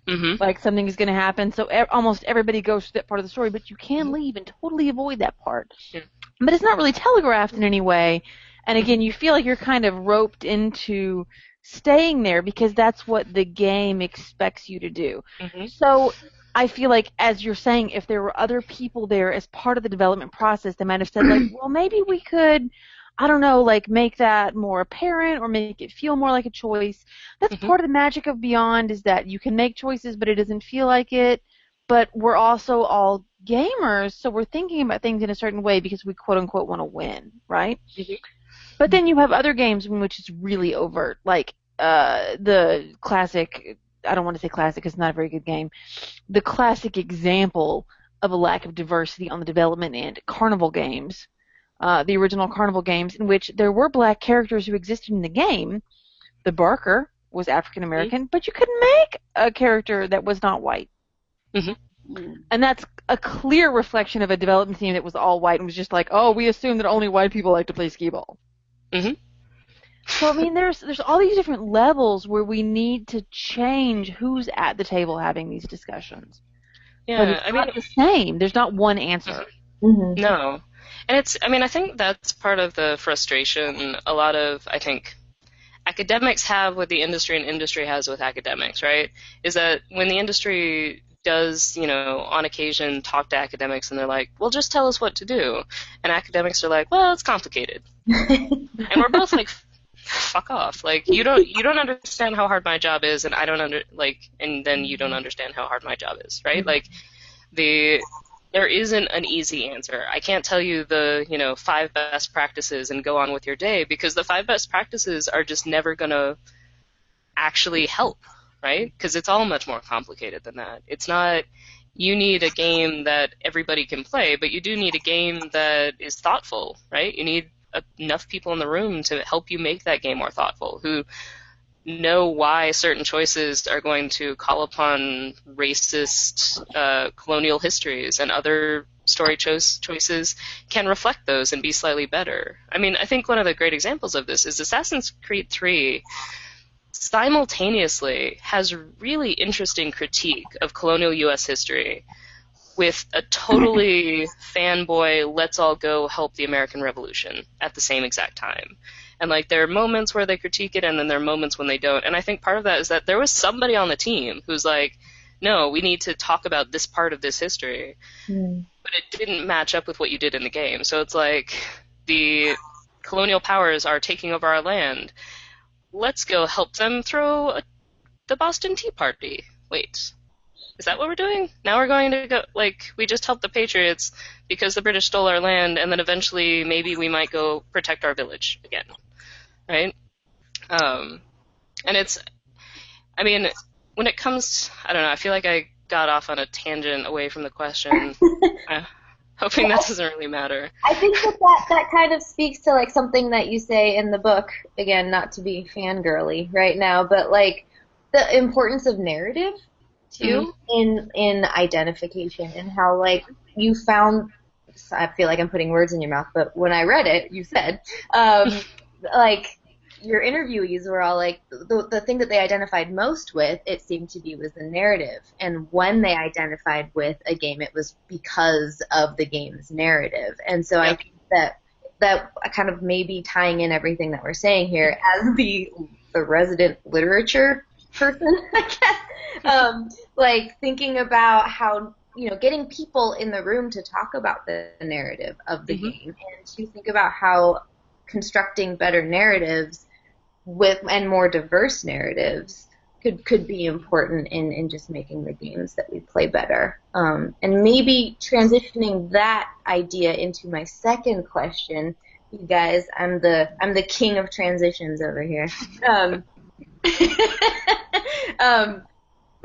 hmm like something is going to happen. So e- almost everybody goes through that part of the story, but you can leave and totally avoid that part. Yeah. But it's not really telegraphed in any way. And again, you feel like you're kind of roped into staying there because that's what the game expects you to do. hmm So I feel like, as you're saying, if there were other people there as part of the development process, they might have said, like, well, maybe we could, I don't know, like make that more apparent or make it feel more like a choice. That's Mhm. part of the magic of Beyond is that you can make choices, but it doesn't feel like it. But we're also all gamers, so we're thinking about things in a certain way because we quote unquote want to win, right? But then you have other games in which it's really overt, like uh, the classic. I don't want to say classic because it's not a very good game. The classic example of a lack of diversity on the development end, Carnival games, uh, the original Carnival games, in which there were black characters who existed in the game. The Barker was African American, but you couldn't make a character that was not white. Mhm. And that's a clear reflection of a development team that was all white and was just like, oh, we assume that only white people like to play skee ball. Mhm. So I mean, there's there's all these different levels where we need to change who's at the table having these discussions. but Yeah, it's I mean, not the same. There's not one answer. Mm-hmm. No. And it's, I mean, I think that's part of the frustration a lot of, I think, academics have with the industry and industry has with academics, right? Is that when the industry does, you know, on occasion talk to academics and they're like, well, just tell us what to do. And academics are like, well, it's complicated. and we're both like, fuck off. Like, you don't, you don't understand how hard my job is and I don't under, like, and then you don't understand how hard my job is, right? Like, the, there isn't an easy answer. I can't tell you the, you know, five best practices and go on with your day because the five best practices are just never going to actually help, right? Because it's all much more complicated than that. It's not you need a game that everybody can play, but you do need a game that is thoughtful, right? You need enough people in the room to help you make that game more thoughtful, who know why certain choices are going to call upon racist uh, colonial histories and other story cho- choices can reflect those and be slightly better. I mean, I think one of the great examples of this is Assassin's Creed 3 simultaneously has really interesting critique of colonial U.S. history with a totally fanboy, let's all go help the American Revolution at the same exact time. And like there are moments where they critique it, and then there are moments when they don't. And I think part of that is that there was somebody on the team who's like, no, we need to talk about this part of this history, Mm. but it didn't match up with what you did in the game. So it's like the colonial powers are taking over our land. Let's go help them throw a, the Boston Tea Party. Wait, is that what we're doing? Now we're going to go like we just helped the Patriots because the British stole our land, and then eventually maybe we might go protect our village again, right? Um, and it's, I mean, when it comes, I don't know. I feel like I got off on a tangent away from the question. uh, hoping that doesn't really matter. I think that, that that kind of speaks to like something that you say in the book. Again, not to be fangirly right now, but like the importance of narrative too in in identification and how like you found. I feel like I'm putting words in your mouth, but when I read it, you said um, like your interviewees were all like the the thing that they identified most with it seemed to be was the narrative. And when they identified with a game it was because of the game's narrative. And so I think that that kind of maybe tying in everything that we're saying here as the the resident literature person I guess um like thinking about how you know getting people in the room to talk about the narrative of the Mhm. game and to think about how constructing better narratives with and more diverse narratives could could be important in in just making the games that we play better. Um, and maybe transitioning that idea into my second question, you guys. I'm the I'm the king of transitions over here. Um, um,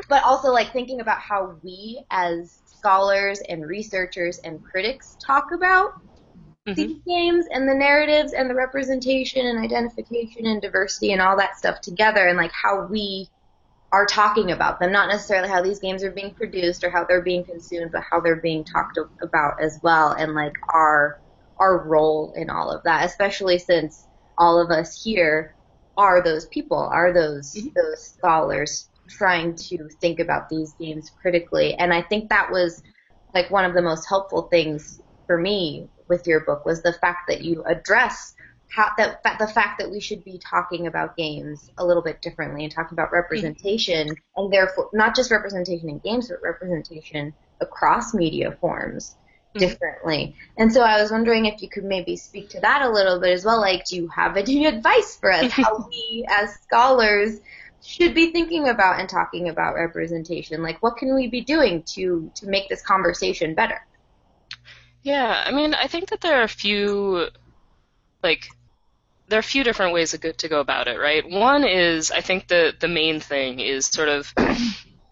but also like thinking about how we as scholars and researchers and critics talk about Mhm. these games and the narratives and the representation and identification and diversity and all that stuff together and like how we are talking about them, not necessarily how these games are being produced or how they're being consumed, but how they're being talked about as well and like our our role in all of that, especially since all of us here are those people, are those Mhm. those scholars trying to think about these games critically. And I think that was like one of the most helpful things for me with your book was the fact that you address how that the fact that we should be talking about games a little bit differently and talking about representation and therefore not just representation in games but representation across media forms Mm-hmm. differently. And so I was wondering if you could maybe speak to that a little bit as well. Like, do you have any advice for us how we as scholars should be thinking about and talking about representation? Like, what can we be doing to to make this conversation better? Yeah, I mean, I think that there are a few, like, there are a few different ways to go, to go about it, right? One is, I think the the main thing is sort of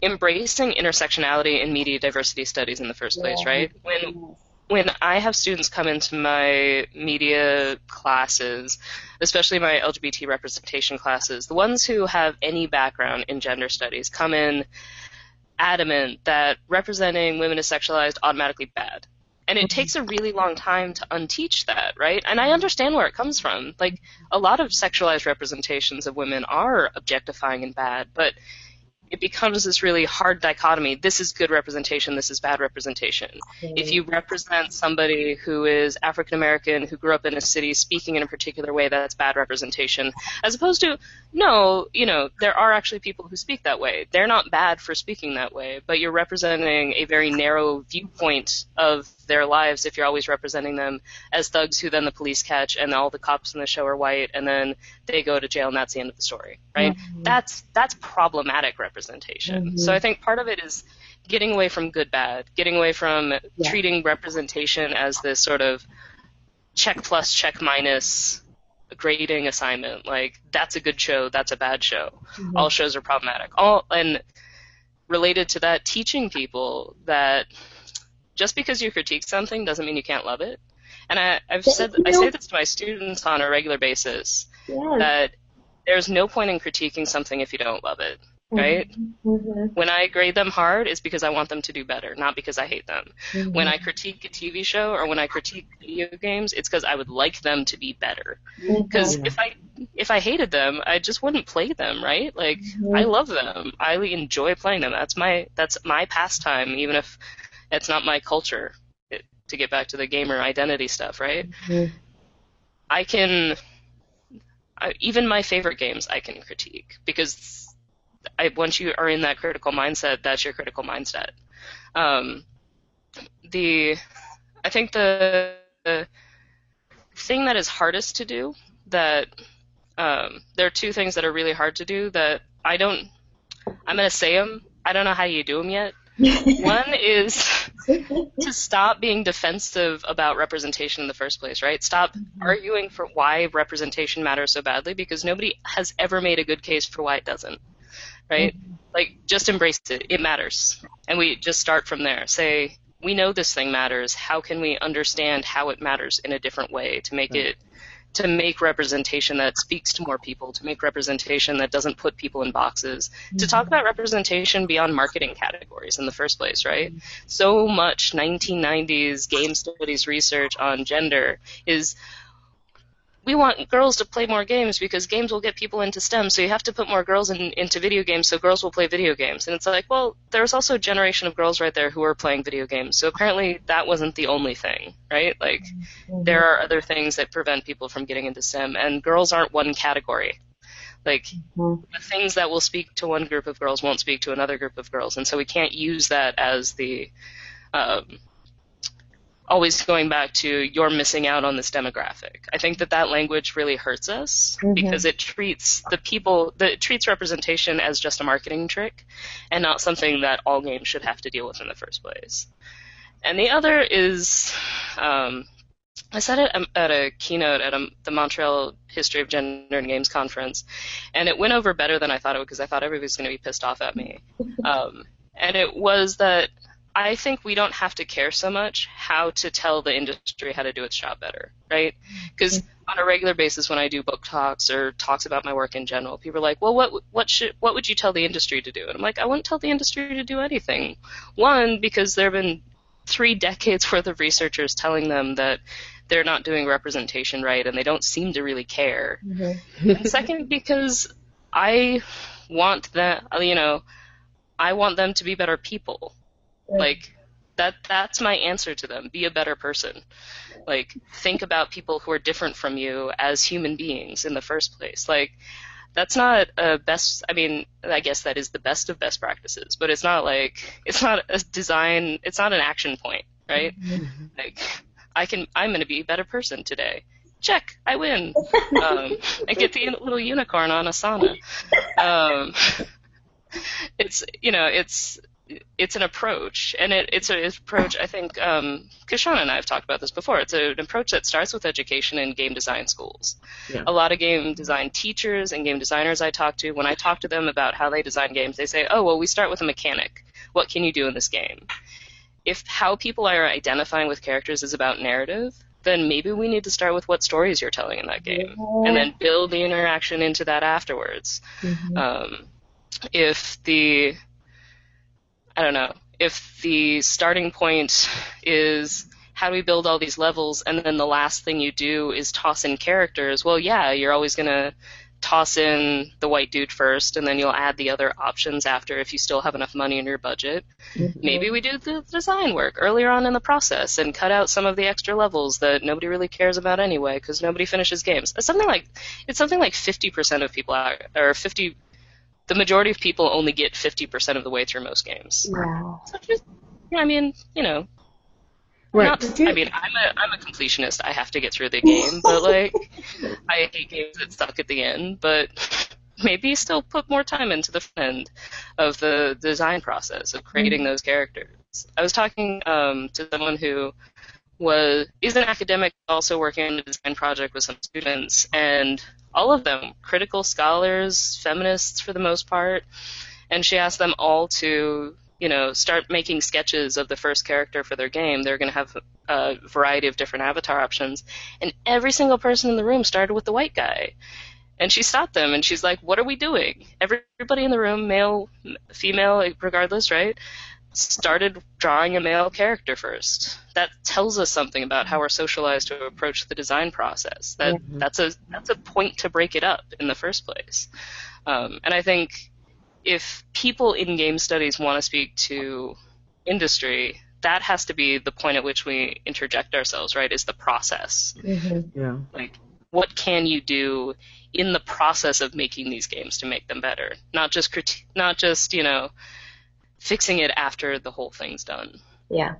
embracing intersectionality in media diversity studies in the first place, right? When when I have students come into my media classes, especially my LGBT representation classes, the ones who have any background in gender studies come in adamant that representing women as sexualized automatically bad. And it takes a really long time to unteach that, right? And I understand where it comes from. Like a lot of sexualized representations of women are objectifying and bad, but it becomes this really hard dichotomy. This is good representation, this is bad representation. If you represent somebody who is African American, who grew up in a city speaking in a particular way, that's bad representation. As opposed to, no, you know, there are actually people who speak that way. They're not bad for speaking that way, but you're representing a very narrow viewpoint of their lives if you're always representing them as thugs who then the police catch and all the cops in the show are white and then they go to jail and that's the end of the story right mm-hmm. that's that's problematic representation mm-hmm. so i think part of it is getting away from good bad getting away from yeah. treating representation as this sort of check plus check minus grading assignment like that's a good show that's a bad show mm-hmm. all shows are problematic all and related to that teaching people that just because you critique something doesn't mean you can't love it. And I, I've said I say this to my students on a regular basis yes. that there's no point in critiquing something if you don't love it, mm-hmm. right? Mm-hmm. When I grade them hard, it's because I want them to do better, not because I hate them. Mm-hmm. When I critique a TV show or when I critique video games, it's because I would like them to be better. Because mm-hmm. if I if I hated them, I just wouldn't play them, right? Like I mm-hmm. love them, I enjoy playing them. That's my that's my pastime, even if it's not my culture. It, to get back to the gamer identity stuff, right? Mm-hmm. I can I, even my favorite games I can critique because I, once you are in that critical mindset, that's your critical mindset. Um, the I think the, the thing that is hardest to do that um, there are two things that are really hard to do that I don't. I'm gonna say them. I don't know how you do them yet, one is to stop being defensive about representation in the first place, right? Stop mm-hmm. arguing for why representation matters so badly because nobody has ever made a good case for why it doesn't, right? Mm-hmm. Like, just embrace it. It matters. And we just start from there. Say, we know this thing matters. How can we understand how it matters in a different way to make right. it to make representation that speaks to more people, to make representation that doesn't put people in boxes, mm-hmm. to talk about representation beyond marketing categories in the first place, right? Mm-hmm. So much 1990s game studies research on gender is we want girls to play more games because games will get people into STEM. So you have to put more girls in, into video games so girls will play video games. And it's like, well, there's also a generation of girls right there who are playing video games. So apparently that wasn't the only thing, right? Like mm-hmm. there are other things that prevent people from getting into STEM, and girls aren't one category. Like mm-hmm. the things that will speak to one group of girls won't speak to another group of girls, and so we can't use that as the um, always going back to you're missing out on this demographic. I think that that language really hurts us mm-hmm. because it treats the people that treats representation as just a marketing trick and not something that all games should have to deal with in the first place. And the other is um, I said it at a keynote at a, the Montreal History of Gender and Games conference, and it went over better than I thought it would because I thought everybody was going to be pissed off at me. Um, and it was that I think we don't have to care so much how to tell the industry how to do its job better, right? Because mm-hmm. on a regular basis, when I do book talks or talks about my work in general, people are like, "Well, what what should what would you tell the industry to do?" And I'm like, "I wouldn't tell the industry to do anything." One, because there have been three decades worth of researchers telling them that they're not doing representation right, and they don't seem to really care. Mm-hmm. second, because I want that, you know, I want them to be better people like that that's my answer to them. Be a better person. Like think about people who are different from you as human beings in the first place. Like that's not a best I mean, I guess that is the best of best practices, but it's not like it's not a design it's not an action point, right? Mm-hmm. Like I can I'm going to be a better person today. Check, I win. Um, I get the little unicorn on Asana. Um, it's you know it's it's an approach, and it, it's an approach. I think um, Kishonna and I have talked about this before. It's an approach that starts with education in game design schools. Yeah. A lot of game design teachers and game designers I talk to, when I talk to them about how they design games, they say, "Oh, well, we start with a mechanic. What can you do in this game?" If how people are identifying with characters is about narrative, then maybe we need to start with what stories you're telling in that game, yeah. and then build the interaction into that afterwards. Mm-hmm. Um, if the I don't know, if the starting point is how do we build all these levels and then the last thing you do is toss in characters, well, yeah, you're always going to toss in the white dude first and then you'll add the other options after if you still have enough money in your budget. Mm-hmm. Maybe we do the design work earlier on in the process and cut out some of the extra levels that nobody really cares about anyway because nobody finishes games. It's something like it's something like 50% of people are, or 50 the majority of people only get 50% of the way through most games. Wow. So just, I mean, you know. Right. Not, I mean, I'm a I'm a completionist. I have to get through the game, but like, I hate games that suck at the end. But maybe still put more time into the end of the design process of creating mm-hmm. those characters. I was talking um, to someone who was is an academic also working on a design project with some students, and all of them, critical scholars, feminists for the most part, and she asked them all to, you know, start making sketches of the first character for their game. They're going to have a variety of different avatar options, and every single person in the room started with the white guy. And she stopped them and she's like, What are we doing? Everybody in the room, male, female, regardless, right? Started drawing a male character first. That tells us something about how we're socialized to approach the design process. That mm-hmm. that's a that's a point to break it up in the first place. Um, and I think if people in game studies want to speak to industry, that has to be the point at which we interject ourselves. Right? Is the process. Mm-hmm. Yeah. Like, what can you do in the process of making these games to make them better? Not just criti- not just you know fixing it after the whole thing's done. Yeah.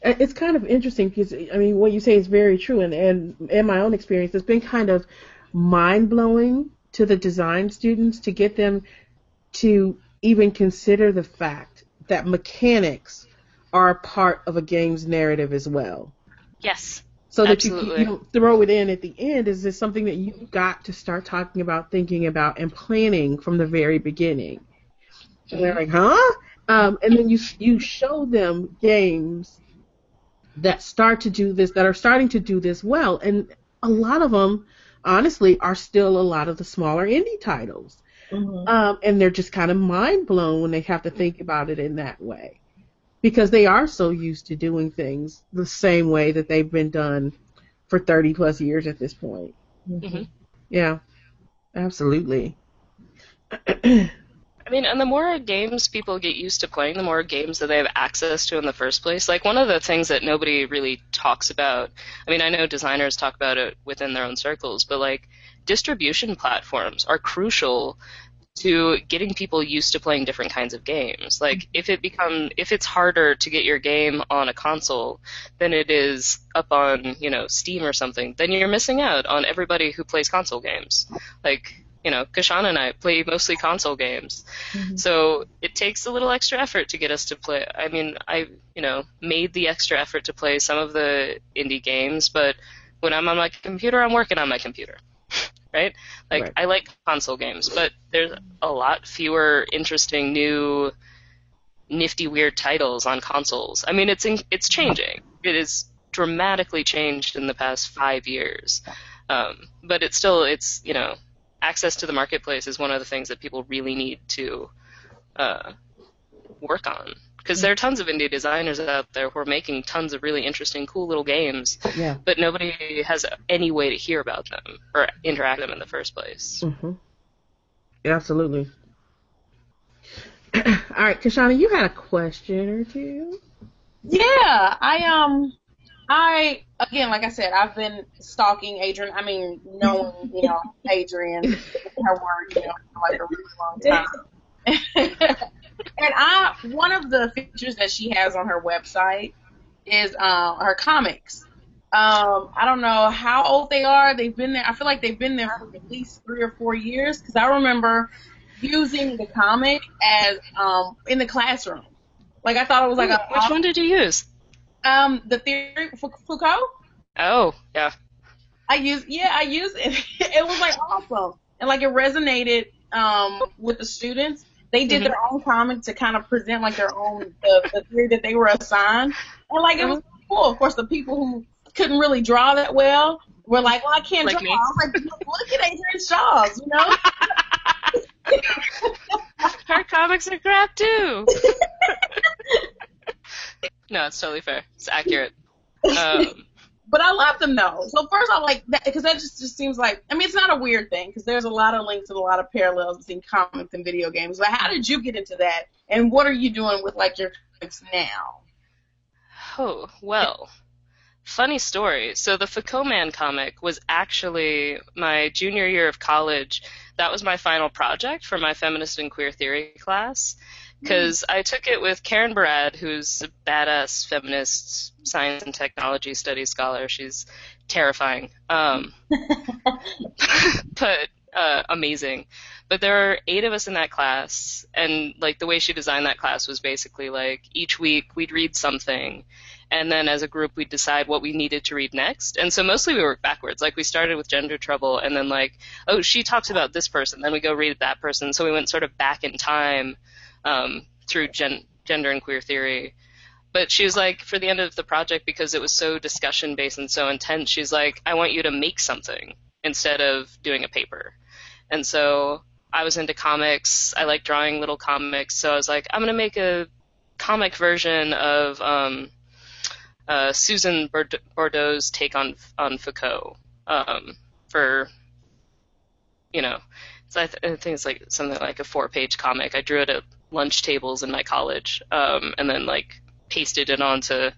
It's kind of interesting because I mean what you say is very true, and and in my own experience, it's been kind of mind blowing to the design students to get them to even consider the fact that mechanics are a part of a game's narrative as well. Yes. So that you, you don't throw it in at the end. Is this something that you've got to start talking about, thinking about, and planning from the very beginning? And they're like, huh? Um, and then you you show them games that start to do this, that are starting to do this well, and a lot of them, honestly, are still a lot of the smaller indie titles, mm-hmm. um, and they're just kind of mind blown when they have to think about it in that way, because they are so used to doing things the same way that they've been done for 30 plus years at this point. Mm-hmm. Yeah, absolutely. I mean, and the more games people get used to playing, the more games that they have access to in the first place. Like one of the things that nobody really talks about. I mean, I know designers talk about it within their own circles, but like distribution platforms are crucial to getting people used to playing different kinds of games. Like if it become if it's harder to get your game on a console than it is up on, you know, Steam or something, then you're missing out on everybody who plays console games. Like you know, Kishonna and I play mostly console games. Mm-hmm. So it takes a little extra effort to get us to play. I mean, I, you know, made the extra effort to play some of the indie games, but when I'm on my computer, I'm working on my computer. right? Like, right. I like console games, but there's a lot fewer interesting new nifty weird titles on consoles. I mean, it's in, it's changing. It is dramatically changed in the past five years. Um, but it's still it's you know access to the marketplace is one of the things that people really need to uh, work on because there are tons of indie designers out there who are making tons of really interesting, cool little games, yeah. but nobody has any way to hear about them or interact with them in the first place. Mm-hmm. Yeah, absolutely. All right, Kishonna, you had a question or two. Yeah, I um, I again, like I said, I've been stalking Adrienne. I mean, knowing you know Adrienne, her word, you know, for like a really long time. and I, one of the features that she has on her website is um her comics. Um, I don't know how old they are. They've been there. I feel like they've been there for at least three or four years because I remember using the comic as um in the classroom. Like I thought it was like a Which one did you use? Um the theory Fou- Foucault. Oh, yeah. I use yeah I used it. it was like awesome and like it resonated um with the students. They did their own comic to kind of present like their own the, the theory that they were assigned and like it was cool. Of course, the people who couldn't really draw that well were like, well I can't Like draw. me. I was like, look at Adrienne Shaw's, you know. Her comics are crap too. no, it's totally fair. It's accurate. Um, But I love them though. So first I like that because that just, just seems like I mean it's not a weird thing because there's a lot of links and a lot of parallels between comics and video games. But how did you get into that? And what are you doing with like your comics now? oh, well. Funny story. So the Foucault Man comic was actually my junior year of college. That was my final project for my feminist and queer theory class. Because I took it with Karen Barad, who's a badass feminist science and technology studies scholar. She's terrifying. Um, but uh, amazing. But there are eight of us in that class, and like the way she designed that class was basically like each week we'd read something, and then as a group we'd decide what we needed to read next. And so mostly we worked backwards. Like we started with gender trouble, and then like oh she talks about this person, then we go read that person. So we went sort of back in time um, through gen- gender and queer theory. But she was like, for the end of the project, because it was so discussion based and so intense, she's like, I want you to make something instead of doing a paper. And so I was into comics. I like drawing little comics. So I was like, I'm going to make a comic version of um, uh, Susan Bord- Bordo's take on on Foucault um, for, you know, so I, th- I think it's like something like a four page comic. I drew it at lunch tables in my college, um, and then like pasted it onto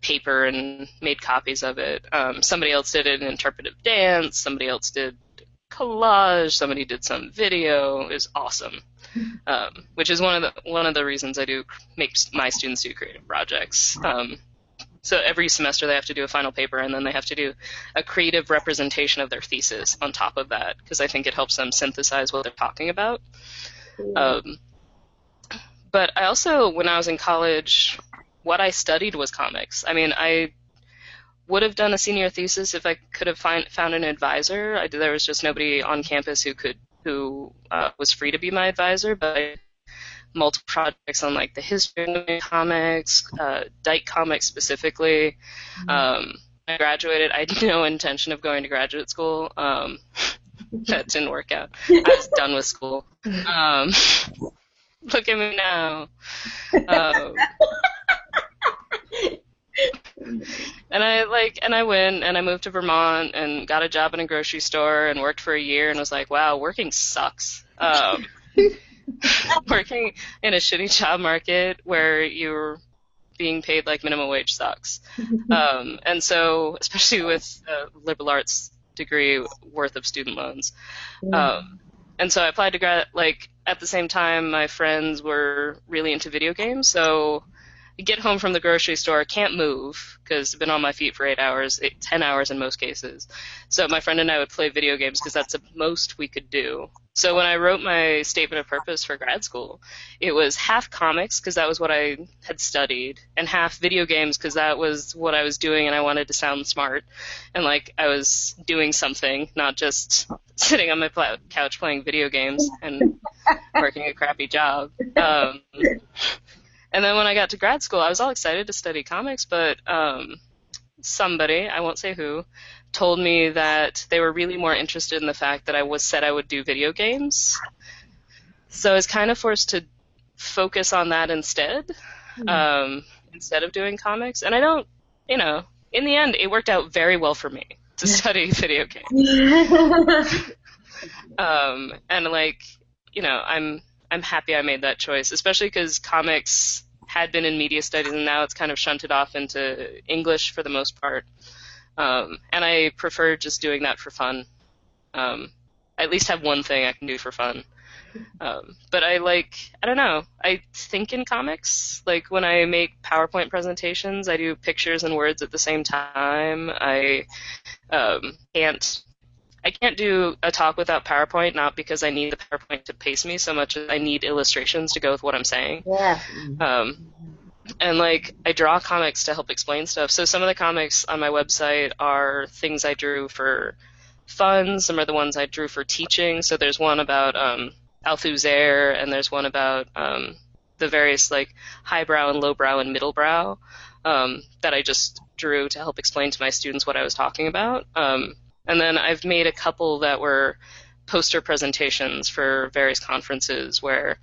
paper and made copies of it. Um, somebody else did an interpretive dance. Somebody else did collage. Somebody did some video. It was awesome. Um, which is one of the one of the reasons I do make my students do creative projects. Um, so every semester they have to do a final paper and then they have to do a creative representation of their thesis on top of that because I think it helps them synthesize what they're talking about. Um, but I also, when I was in college, what I studied was comics. I mean, I would have done a senior thesis if I could have find, found an advisor. I, there was just nobody on campus who could who uh, was free to be my advisor, but I multiple projects on like the history of comics, uh, Dyke comics specifically. Um, I graduated. I had no intention of going to graduate school. Um, that didn't work out. I was done with school. Um, look at me now. Um, and I like, and I went, and I moved to Vermont, and got a job in a grocery store, and worked for a year, and was like, wow, working sucks. Um, working in a shitty job market where you're being paid like minimum wage sucks. Um, and so, especially with a liberal arts degree worth of student loans. Um, and so I applied to grad, like, at the same time, my friends were really into video games, so get home from the grocery store, can't move, because I've been on my feet for eight hours, eight, ten hours in most cases. So my friend and I would play video games because that's the most we could do. So when I wrote my statement of purpose for grad school, it was half comics because that was what I had studied, and half video games because that was what I was doing and I wanted to sound smart, and like I was doing something, not just sitting on my pla- couch playing video games and working a crappy job. Um, and then when I got to grad school, I was all excited to study comics, but um, somebody, I won't say who, told me that they were really more interested in the fact that I was said I would do video games. So I was kind of forced to focus on that instead, um, instead of doing comics. And I don't, you know, in the end, it worked out very well for me to study video games. Um, and like, you know, I'm I'm happy I made that choice, especially because comics had been in media studies, and now it's kind of shunted off into English for the most part. Um, and I prefer just doing that for fun. Um, I at least have one thing I can do for fun. Um, but I like, I don't know, I think in comics. Like when I make PowerPoint presentations, I do pictures and words at the same time. I um, can't. I can't do a talk without PowerPoint, not because I need the PowerPoint to pace me so much as I need illustrations to go with what I'm saying. Yeah. Um, and like I draw comics to help explain stuff. So some of the comics on my website are things I drew for fun. Some are the ones I drew for teaching. So there's one about um, Althusser, and there's one about um, the various like highbrow and lowbrow and middlebrow um, that I just drew to help explain to my students what I was talking about. Um, and then I've made a couple that were poster presentations for various conferences where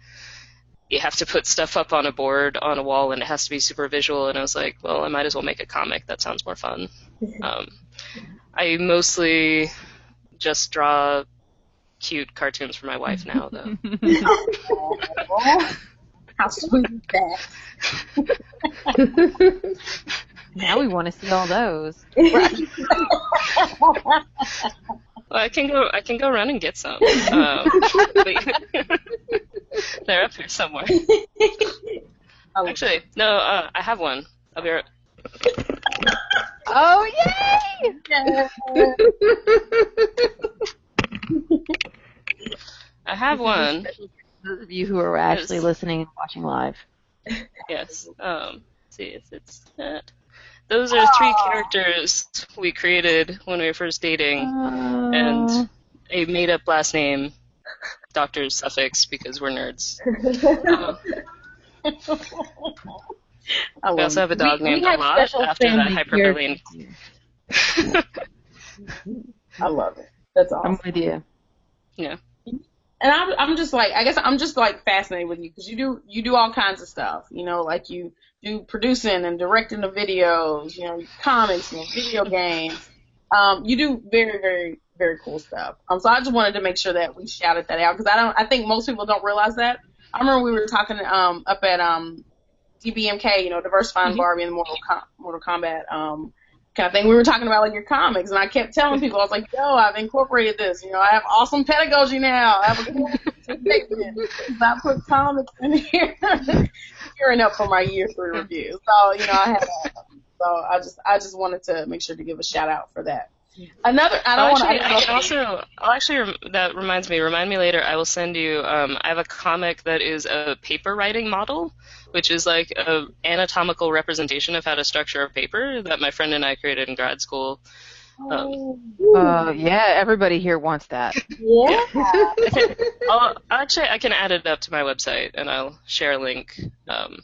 you have to put stuff up on a board on a wall and it has to be super visual and I was like, well, I might as well make a comic. That sounds more fun. Um, I mostly just draw cute cartoons for my wife now, though. How sweet is that? Now we want to see all those. Well, I can go. I can go run and get some. Um, they're up here somewhere. Oh, Actually, no. Uh, I have one. I'll be right. Oh yay! yeah. I have one. Those of you who are actually Yes. listening and watching live. Yes. Um. let's see if it's that. Those are three characters we created when we were first dating, and a made-up last name, Doctor Suffix, because we're nerds. Um, we also have a dog we, named we Alot after that family hyperborean. characters. I love it. That's awesome. I'm with you. yeah. and I'm I'm just like I guess I'm just like fascinated with you because you do you do all kinds of stuff. You know, like you do producing and directing the videos. You know, comics and video games. Um, you do very very very cool stuff. Um, so I just wanted to make sure that we shouted that out because I don't I think most people don't realize that. I remember we were talking um up at um DBMK, you know, diversifying Barbie and Mortal Com- Mortal Kombat um kind of thing. We were talking about like your comics, and I kept telling people, I was like, "Yo, I've incorporated this. You know, I have awesome pedagogy now. I have a. I put comics in here, gearing up for my year three review. So you know, I had. So I just I just wanted to make sure to give a shout out for that. Another, I don't want to. I can also. I'll actually, rem- that reminds me. Remind me later. I will send you. Um, I have a comic that is a paper writing model, which is like a anatomical representation of how to structure a paper that my friend and I created in grad school. Um, Uh, yeah, everybody here wants that. yeah. I'll, actually, I can add it up to my website and I'll share a link. Um,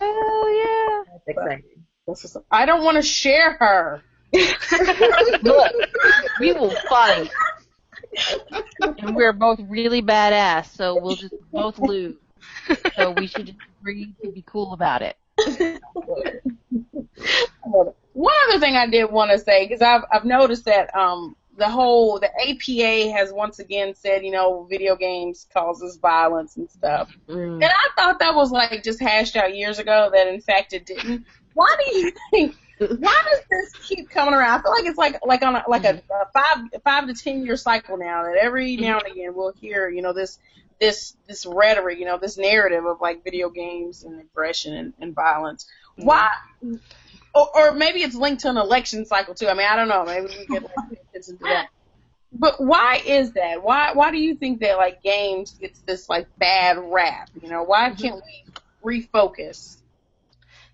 Hell yeah! That's exciting. That's what's up. I don't want to share her. Look, we will fight. And we're both really badass, so we'll just both lose. So we should just agree to be cool about it. One other thing I did want to say because I've I've noticed that um the whole the APA has once again said you know video games causes violence and stuff, mm. and I thought that was like just hashed out years ago that in fact it didn't. Why do you think? Why does this keep coming around? I feel like it's like like on a, like a, a five five to ten year cycle now that every mm-hmm. now and again we'll hear you know this this this rhetoric you know this narrative of like video games and aggression and, and violence. Mm-hmm. Why? Or, or maybe it's linked to an election cycle too. I mean, I don't know. Maybe we can pay attention to that. But why is that? Why why do you think that like games gets this like bad rap? You know, why can't we refocus?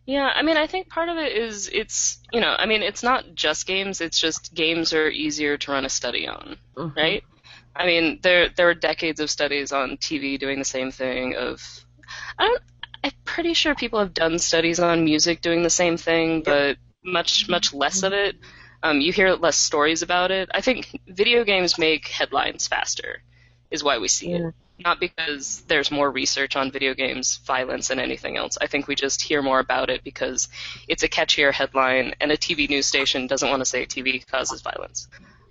Yeah, I mean, I think part of it is it's, you know, I mean, it's not just games, it's just games are easier to run a study on, mm-hmm. right? I mean, there there were decades of studies on TV doing the same thing of I don't I'm pretty sure people have done studies on music doing the same thing, but much much less of it. Um, you hear less stories about it. I think video games make headlines faster, is why we see it. Not because there's more research on video games violence than anything else. I think we just hear more about it because it's a catchier headline, and a TV news station doesn't want to say TV causes violence.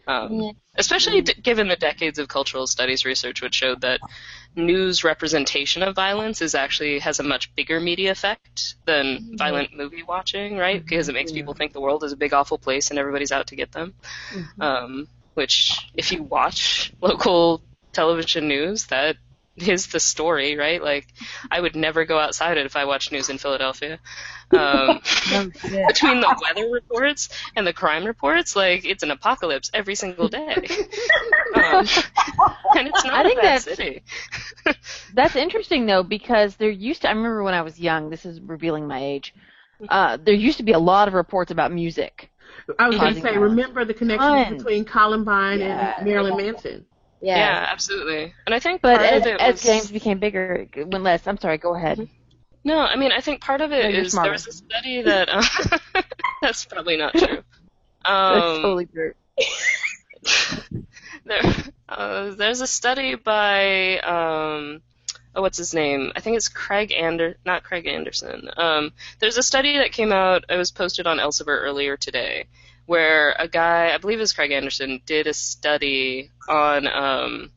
Um, Yeah. Especially d- given the decades of cultural studies research, which showed that news representation of violence is actually has a much bigger media effect than violent movie watching, right? Because it makes people think the world is a big awful place and everybody's out to get them. Um, which, if you watch local television news, that is the story, right? Like, I would never go outside it if I watched news in Philadelphia. Um, between the weather reports and the crime reports, like it's an apocalypse every single day. um, and it's not I think a bad that's- city. That's interesting though because there used to I remember when I was young, this is revealing my age. Uh, there used to be a lot of reports about music. I was going to say, violence. remember the connection Tons. between Columbine Yeah. and Marilyn Manson. Yeah. Yeah. absolutely. And I think But part as, of it as was, games became bigger, it went less. I'm sorry, go ahead. No, I mean I think part of it No, is there was a study that uh, that's probably not true. That's Um, totally true. there, uh, there's a study by um, oh, what's his name? I think it's Craig Ander, not Craig Anderson. Um, there's a study that came out. It was posted on Elsevier earlier today, where a guy, I believe it was Craig Anderson, did a study on um,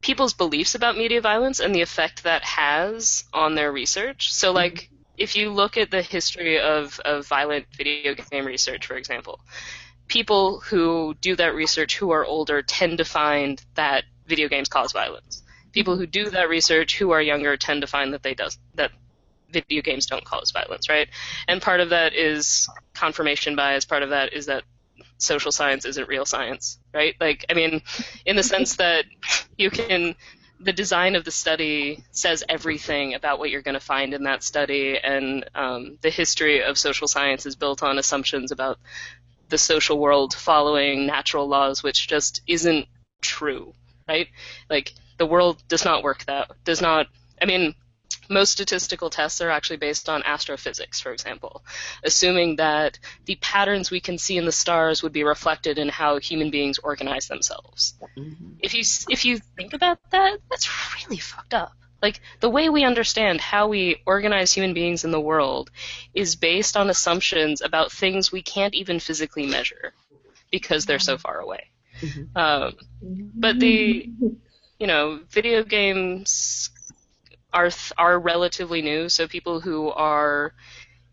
people's beliefs about media violence and the effect that has on their research. So, like, if you look at the history of, of violent video game research, for example, people who do that research who are older tend to find that video games cause violence. People who do that research who are younger tend to find that they does that video games don't cause violence, right? And part of that is confirmation bias. Part of that is that social science isn't real science, right? Like, I mean, in the sense that you can, the design of the study says everything about what you're going to find in that study, and um, the history of social science is built on assumptions about the social world following natural laws, which just isn't true, right? Like, the world does not work that, does not, I mean, most statistical tests are actually based on astrophysics, for example, assuming that the patterns we can see in the stars would be reflected in how human beings organize themselves. Mm-hmm. If you if you think about that, that's really fucked up. Like the way we understand how we organize human beings in the world is based on assumptions about things we can't even physically measure because they're so mm-hmm. far away. Mm-hmm. Um, but the you know video games are are relatively new, so people who are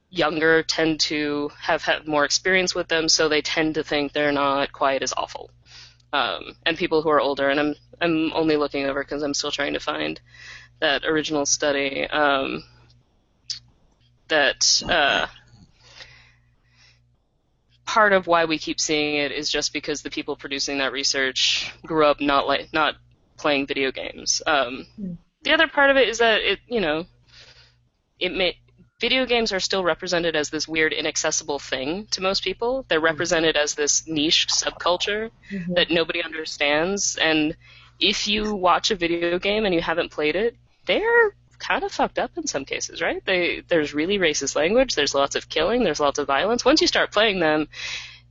younger tend to have had more experience with them, so they tend to think they're not quite as awful. Um, and people who are older, and I'm I'm only looking over because I'm still trying to find that original study um, that uh, part of why we keep seeing it is just because the people producing that research grew up not like not playing video games. Um, the other part of it is that it you know it may video games are still represented as this weird inaccessible thing to most people. They're mm-hmm. represented as this niche subculture mm-hmm. that nobody understands. And if you watch a video game and you haven't played it they're kind of fucked up in some cases right? They there's really racist language there's lots of killing there's lots of violence. Once you start playing them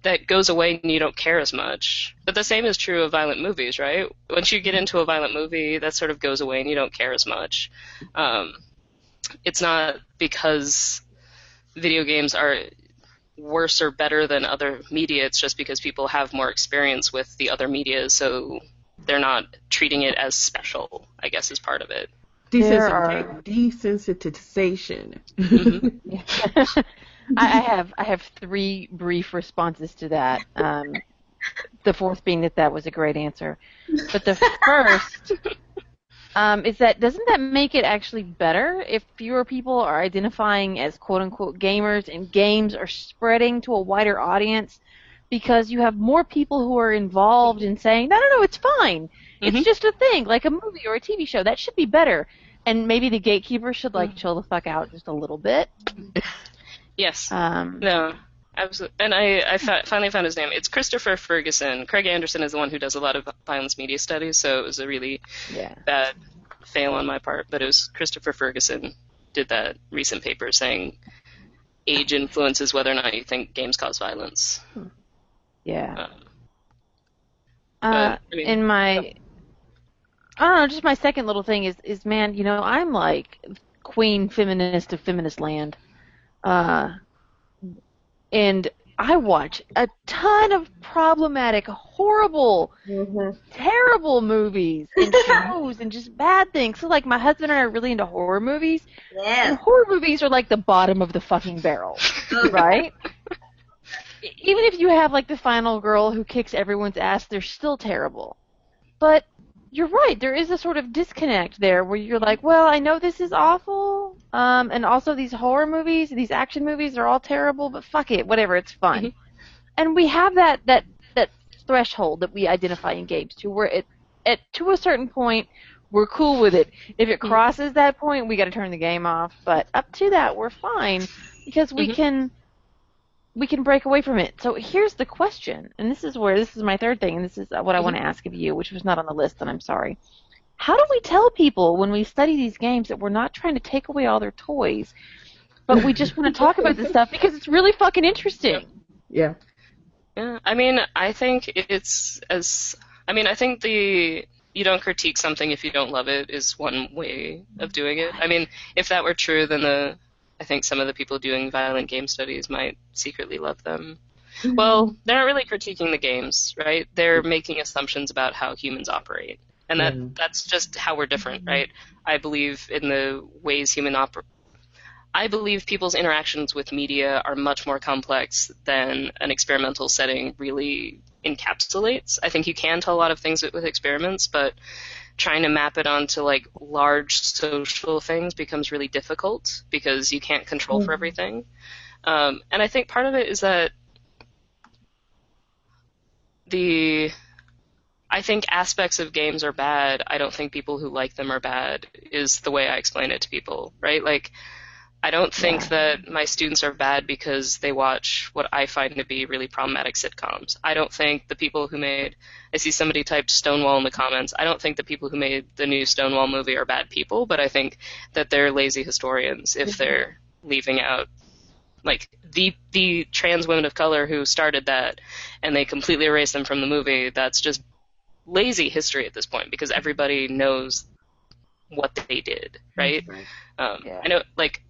that goes away and you don't care as much. But the same is true of violent movies, right? Once you get into a violent movie, that sort of goes away and you don't care as much. Um, it's not because video games are worse or better than other media. It's just because people have more experience with the other media, so they're not treating it as special. I guess is part of it. There are- Desensitization. I, I have I have three brief responses to that. Um, the fourth being that that was a great answer, but the first um, is that doesn't that make it actually better if fewer people are identifying as quote unquote gamers and games are spreading to a wider audience because you have more people who are involved in saying no no no it's fine. It's just a thing like a movie or a TV show. That should be better. And maybe the gatekeeper should like chill the fuck out just a little bit. Yes. Um, No, absolutely. And I, I fa- finally found his name. It's Christopher Ferguson. Craig Anderson is the one who does a lot of violence media studies, so it was a really yeah. bad fail on my part. But it was Christopher Ferguson did that recent paper saying age influences whether or not you think games cause violence. Yeah. Um, Uh, I mean- in my, I don't know, just my second little thing is, is man, you know, I'm like queen feminist of feminist land. Uh, and I watch a ton of problematic, horrible, hmm terrible movies and shows and just bad things. So like my husband and I are really into horror movies. And Yeah. horror movies are like the bottom of the fucking barrel, right? Even if you have like the final girl who kicks everyone's ass, they're still terrible. But you're right, there is a sort of disconnect there where you're like, well, I know this is awful, um, and also these horror movies, these action movies are all terrible, but fuck it, whatever, it's fun. And we have that that that threshold that we identify in games too, where it at to a certain point we're cool with it. If it crosses that point, we got to turn the game off. But up to that, we're fine because we Mhm. can we can break away from it. So here's the question, and this is where this is my third thing, and this is what I want to mm-hmm. ask of you, which was not on the list, and I'm sorry. How do we tell people when we study these games that we're not trying to take away all their toys, but we just want to talk about this stuff because it's really fucking interesting? Yeah. Yeah, I mean, I think it's as I mean, I think the you don't critique something if you don't love it is one way of doing it. I mean, if that were true, then the I think some of the people doing violent game studies might secretly love them. Well, they're not really critiquing the games, right? They're making assumptions about how humans operate. And that Mhm. that's just how we're different, right? I believe in the ways human oper I believe people's interactions with media are much more complex than an experimental setting really encapsulates. I think you can tell a lot of things with experiments, but trying to map it onto like large social things becomes really difficult because you can't control for everything. Um, and I think part of it is that the I think aspects of games are bad. I don't think people who like them are bad is the way I explain it to people, right? Like I don't think that my students are bad because they watch what I find to be really problematic sitcoms. I don't think the people who made I see somebody typed Stonewall in the comments. I don't think the people who made the new Stonewall movie are bad people, but I think that they're lazy historians if they're leaving out like the the trans women of color who started that and they completely erase them from the movie. That's just lazy history at this point because everybody knows what they did, right? Um, Yeah. I know, like,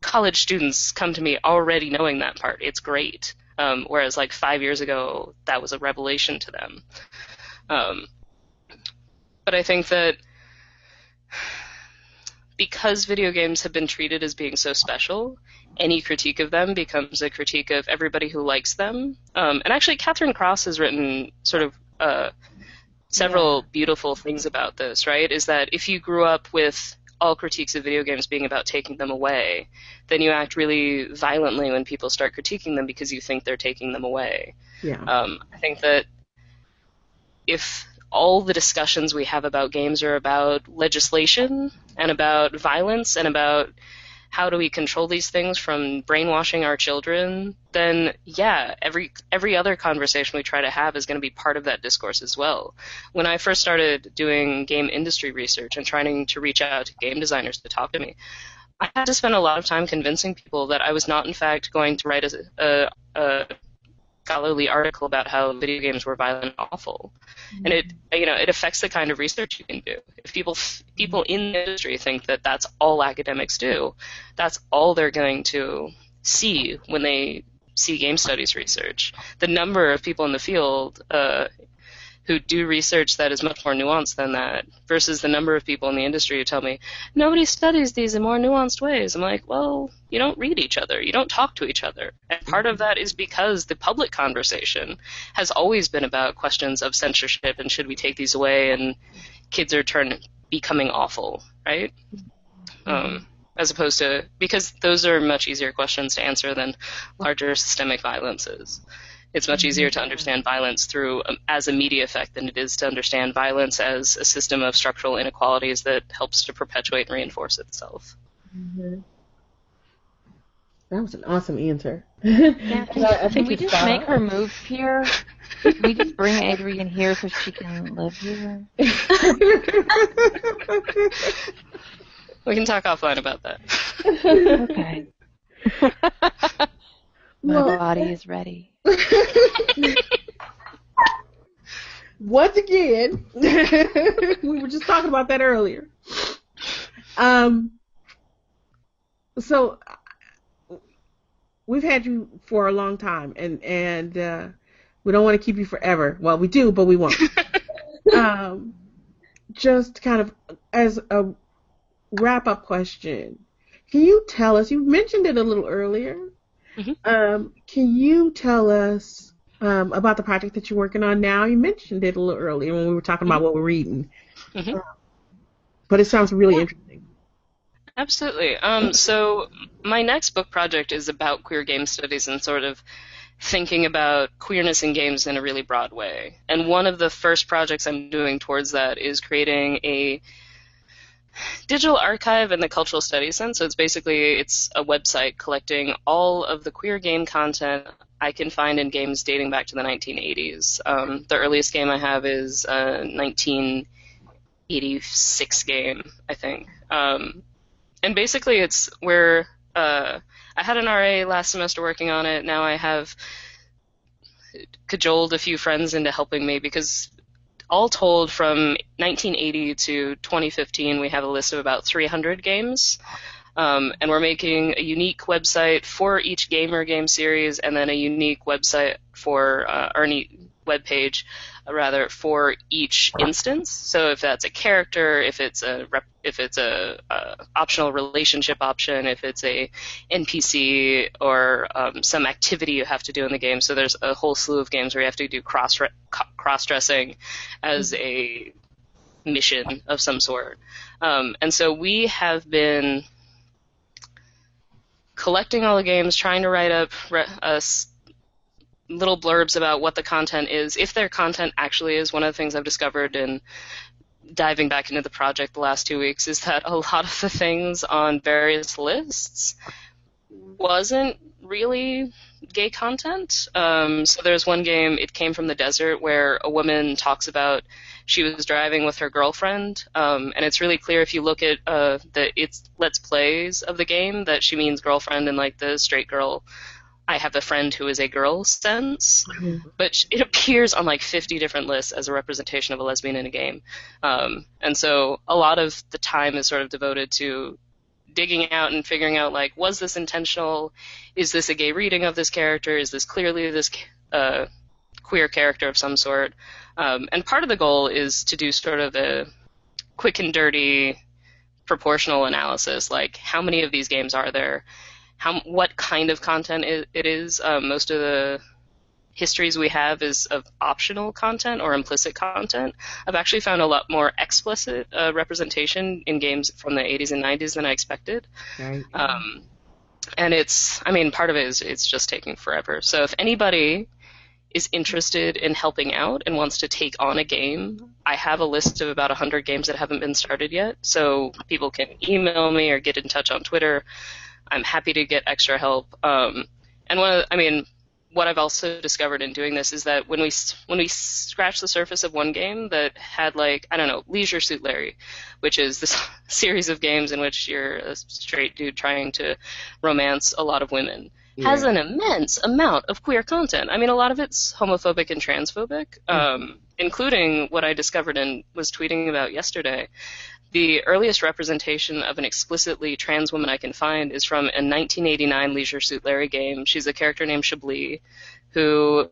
college students come to me already knowing that part. It's great. Um, whereas, like, five years ago, that was a revelation to them. Um, but I think that because video games have been treated as being so special, any critique of them becomes a critique of everybody who likes them. Um, and actually, Katherine Cross has written sort of uh, several beautiful things about this, right? Is that if you grew up with all critiques of video games being about taking them away, then you act really violently when people start critiquing them because you think they're taking them away. Yeah. Um, I think that if all the discussions we have about games are about legislation and about violence and about how do we control these things from brainwashing our children, then yeah, every every other conversation we try to have is going to be part of that discourse as well. When I first started doing game industry research and trying to reach out to game designers to talk to me, I had to spend a lot of time convincing people that I was not in fact going to write a, a, a scholarly article about how video games were violent and awful. And it, you know, it affects the kind of research you can do. If people, people in the industry think that that's all academics do, that's all they're going to see when they see game studies research. The number of people in the field uh, who do research that is much more nuanced than that versus the number of people in the industry who tell me nobody studies these in more nuanced ways. I'm like, well, you don't read each other, you don't talk to each other. And part of that is because the public conversation has always been about questions of censorship and should we take these away and kids are turn becoming awful, right? Um, as opposed to because those are much easier questions to answer than larger systemic violences. It's much easier to understand violence through um, as a media effect than it is to understand violence as a system of structural inequalities that helps to perpetuate and reinforce itself. That was an awesome answer. Yeah, can, I- I can think we it's just spot make her move here? Can we just bring Avery in here so she can live here? We can talk offline about that. Okay. My body is ready. Once again, we were just talking about that earlier. Um, so we've had you for a long time, and and uh, we don't want to keep you forever. Well, we do, but we won't. um, just kind of as a wrap up question, can you tell us? You mentioned it a little earlier. Mm-hmm. Um, can you tell us um, about the project that you're working on now? You mentioned it a little earlier when we were talking about what we're reading, Mhm. but it sounds really interesting. Absolutely. Um, so my next book project is about queer game studies and sort of thinking about queerness in games in a really broad way. And one of the first projects I'm doing towards that is creating a digital archive in the cultural studies sense. So it's basically it's a website collecting all of the queer game content I can find in games dating back to the 1980s. Um, the earliest game I have is a 1986 game, I think. Um, and basically it's where uh, I had an RA last semester working on it. Now I have cajoled a few friends into helping me because all told from 1980 to 2015 we have a list of about 300 games. Um, and we're making a unique website for each gamer game series and then a unique website for uh, or web page rather for each instance. So if that's a character if it's a rep- if it's a, uh optional relationship option if it's a npc or um, some activity you have to do in the game. So there's a whole slew of games where you have to do cross cross dressing as a mission of some sort. Um, and so we have been collecting all the games trying to write up re- little blurbs about what the content is, if their content actually is. One of the things I've discovered in diving back into the project the last two weeks is that a lot of the things on various lists wasn't really gay content. Um, so there's one game, It Came from the Desert, where a woman talks about she was driving with her girlfriend, um, and it's really clear if you look at uh, the it's let's plays of the game that she means girlfriend and like the straight girl I have a friend who is a girl sense, but it appears on like 50 different lists as a representation of a lesbian in a game. Um, and so a lot of the time is sort of devoted to digging out and figuring out like, was this intentional? Is this a gay reading of this character? Is this clearly this uh, queer character of some sort? Um, and part of the goal is to do sort of a quick and dirty proportional analysis, like how many of these games are there? How what kind of content it, it is. Um, most of the histories we have is of optional content or implicit content. I've actually found a lot more explicit uh, representation in games from the 80s and 90s than I expected. Right. Um, and it's, I mean, part of it is it's just taking forever. So if anybody is interested in helping out and wants to take on a game, I have a list of about 100 games that haven't been started yet. So people can email me or get in touch on Twitter. I'm happy to get extra help. Um, and one, of, I mean, what I've also discovered in doing this is that when we when we scratch the surface of one game that had like I don't know Leisure Suit Larry, which is this series of games in which you're a straight dude trying to romance a lot of women, yeah. has an immense amount of queer content. I mean, a lot of it's homophobic and transphobic, um, including what I discovered and was tweeting about yesterday the earliest representation of an explicitly trans woman I can find is from a 1989 Leisure Suit Larry game. She's a character named Chablis, who,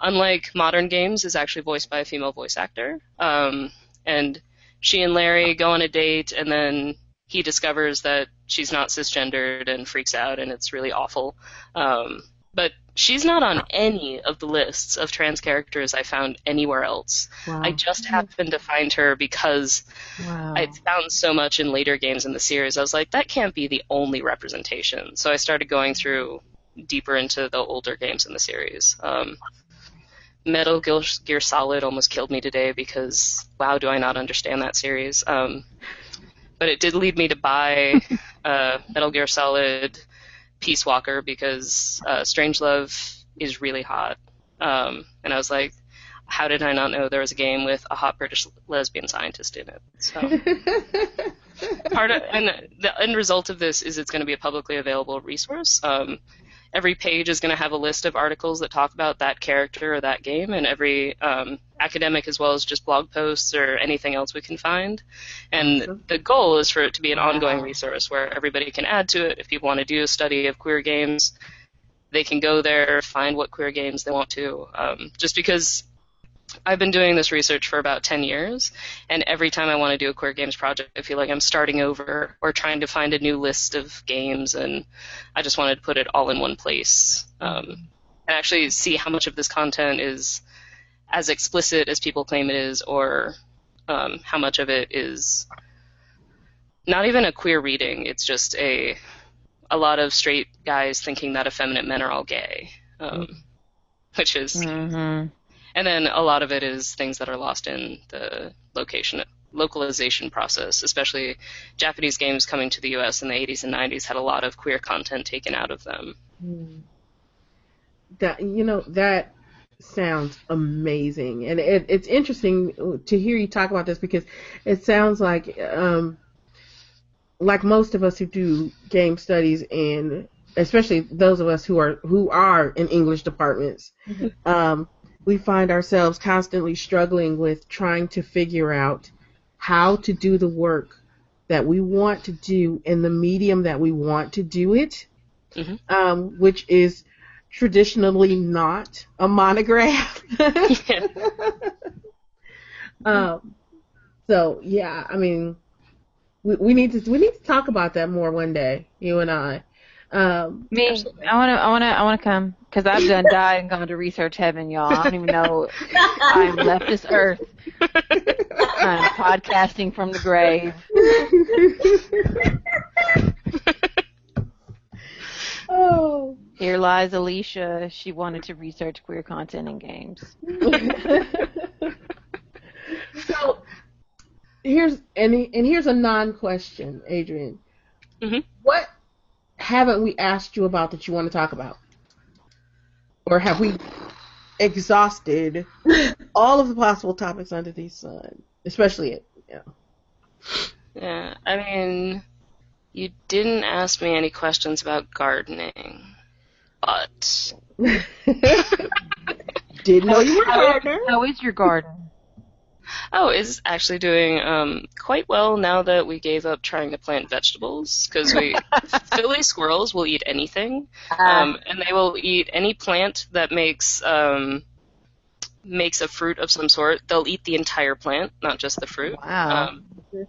unlike modern games, is actually voiced by a female voice actor. Um, and she and Larry go on a date, and then he discovers that she's not cisgendered and freaks out, and it's really awful. Um, but she's not on any of the lists of trans characters I found anywhere else. Wow. I just happened to find her because wow. I found so much in later games in the series. I was like, that can't be the only representation. So I started going through deeper into the older games in the series. Um, Metal Gear Solid almost killed me today because wow, do I not understand that series? Um, but it did lead me to buy uh, Metal Gear Solid Peace Walker because uh, Strangelove is really hot. Um, and I was like, how did I not know there was a game with a hot British lesbian scientist in it? So part of and the end result of this is it's going to be a publicly available resource. Um, every page is going to have a list of articles that talk about that character or that game, and every um, academic as well as just blog posts or anything else we can find. And the goal is for it to be an ongoing resource where everybody can add to it if people want to do a study of queer games. they can go there, find what queer games they want to. Um, just because I've been doing this research for about 10 years, and every time I want to do a queer games project, I feel like I'm starting over or trying to find a new list of games, and I just wanted to put it all in one place um, and actually see how much of this content is as explicit as people claim it is, or um, how much of it is not even a queer reading. It's just a a lot of straight guys thinking that effeminate men are all gay, um, which is Mm-hmm. and then a lot of it is things that are lost in the location localization process, especially Japanese games coming to the US in the 80s and 90s had a lot of queer content taken out of them. That you know that sounds amazing, and it, it's interesting to hear you talk about this because it sounds like, um, like most of us who do game studies, and especially those of us who are who are in English departments, um, we find ourselves constantly struggling with trying to figure out how to do the work that we want to do in the medium that we want to do it, Mhm. um, which is traditionally not a monograph. um, so yeah, I mean, we, we need to we need to talk about that more one day, you and I. Um, Me, I wanna, I wanna, I wanna come because I've done died and gone to research heaven, y'all. I don't even know I've left this earth. I'm podcasting from the grave. oh. Here lies Alicia. She wanted to research queer content in games. so here's and and here's a non-question, Adrienne. Mhm. What haven't we asked you about that you want to talk about, or have we exhausted all of the possible topics under the sun, especially it? Yeah. Yeah, I mean, you didn't ask me any questions about gardening, but Didn't know you were a gardener. How is your garden? oh, is actually doing um, quite well now that we gave up trying to plant vegetables because we Philly squirrels will eat anything, um, and they will eat any plant that makes um, makes a fruit of some sort. They'll eat the entire plant, not just the fruit. Wow. Um,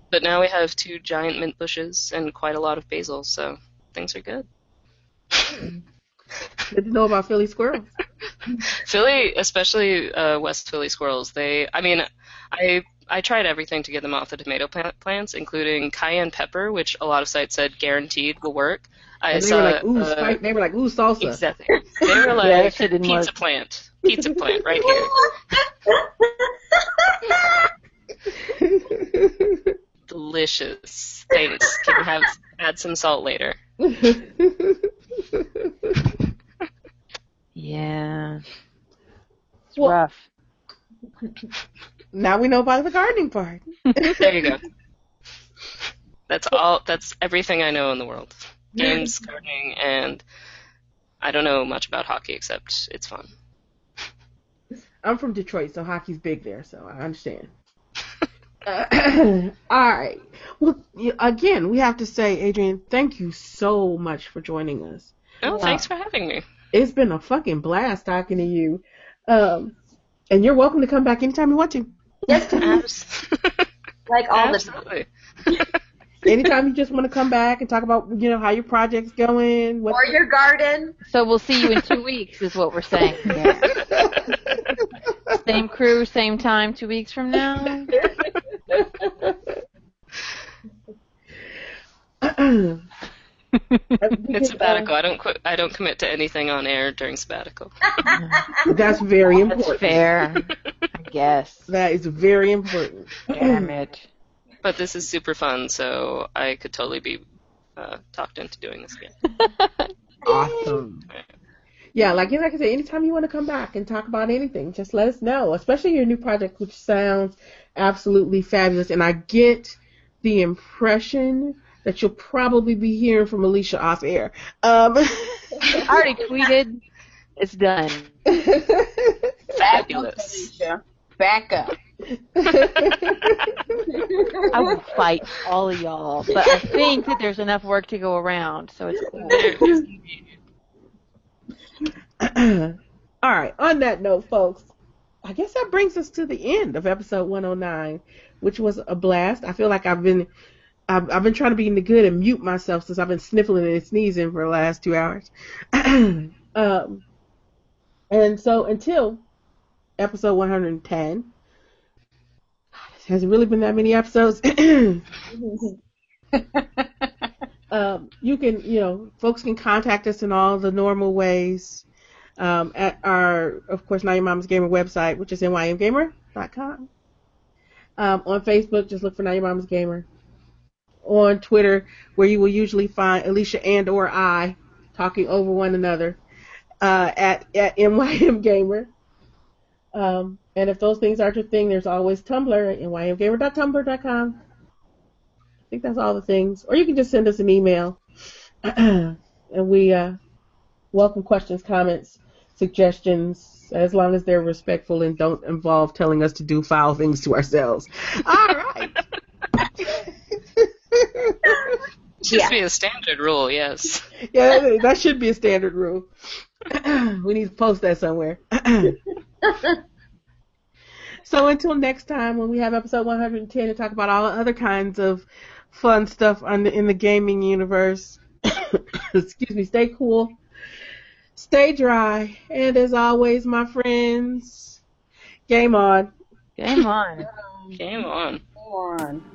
but now we have two giant mint bushes and quite a lot of basil, so things are good. Good to know about Philly squirrels. Philly, especially uh, West Philly squirrels, they, I mean, I I tried everything to get them off the tomato plant plants, including cayenne pepper, which a lot of sites said guaranteed will work. I And they saw were like, ooh, uh, spice. They were like, ooh, salsa. exactly. They were like that shit pizza work. plant, pizza plant right here. Delicious. Thanks. Can have add some salt later. Yeah. It's Well- rough. now we know about the gardening part. There you go. That's all. That's everything I know in the world. Games, gardening, and I don't know much about hockey except it's fun. I'm from Detroit, so hockey's big there, so I understand. Uh, all right. Well, again, we have to say, Adrienne, thank you so much for joining us. Oh, thanks for having me. It's been a fucking blast talking to you. Um, and you're welcome to come back anytime you want to. Yes, Abs- like all the Absolutely. Anytime you just want to come back and talk about, you know, how your project's going. What, or your garden. So we'll see you in two weeks, is what we're saying. Same crew, same time, two weeks from now. It's sabbatical. I don't quit. I don't commit to anything on air during sabbatical. That's very That's important. fair, I guess. That is very important. Damn it. But this is super fun, so I could totally be uh, talked into doing this again. Awesome. Yeah, like you know like I said, anytime you want to come back and talk about anything, just let us know. Especially your new project, which sounds absolutely fabulous. And I get the impression that you'll probably be hearing from Alicia off air. Um, I already tweeted. It's done. Fabulous. Back up. I will fight all of y'all, but I think that there's enough work to go around, so it's cool. All right. On that note, folks, I guess that brings us to the end of episode 109, which was a blast. I feel like I've been I've, I've been trying to be in the good and mute myself since I've been sniffling and sneezing for the last two hours. um, and so until episode 110, hasn't really been that many episodes. um, you can, you know, folks can contact us in all the normal ways um, at our, of course, Not Your Mama's Gamer website, which is nymgamer.com. Um, on Facebook, just look for Not Your Mama's Gamer. On Twitter, where you will usually find Alicia and or I talking over one another uh, at at NYM Gamer. Um, and if those things aren't your thing, there's always Tumblr at nymgamer.tumblr.com. I think that's all the things. Or you can just send us an email. and we uh, welcome questions, comments, suggestions, as long as they're respectful and don't involve telling us to do foul things to ourselves. All right. Should yeah. be a standard rule, yes. Yeah, that should be a standard rule. we need to post that somewhere. so until next time, when we have episode 110 to talk about all the other kinds of fun stuff the, in the gaming universe, excuse me, stay cool, stay dry, and as always, my friends, game on. Game on. game on. Game on.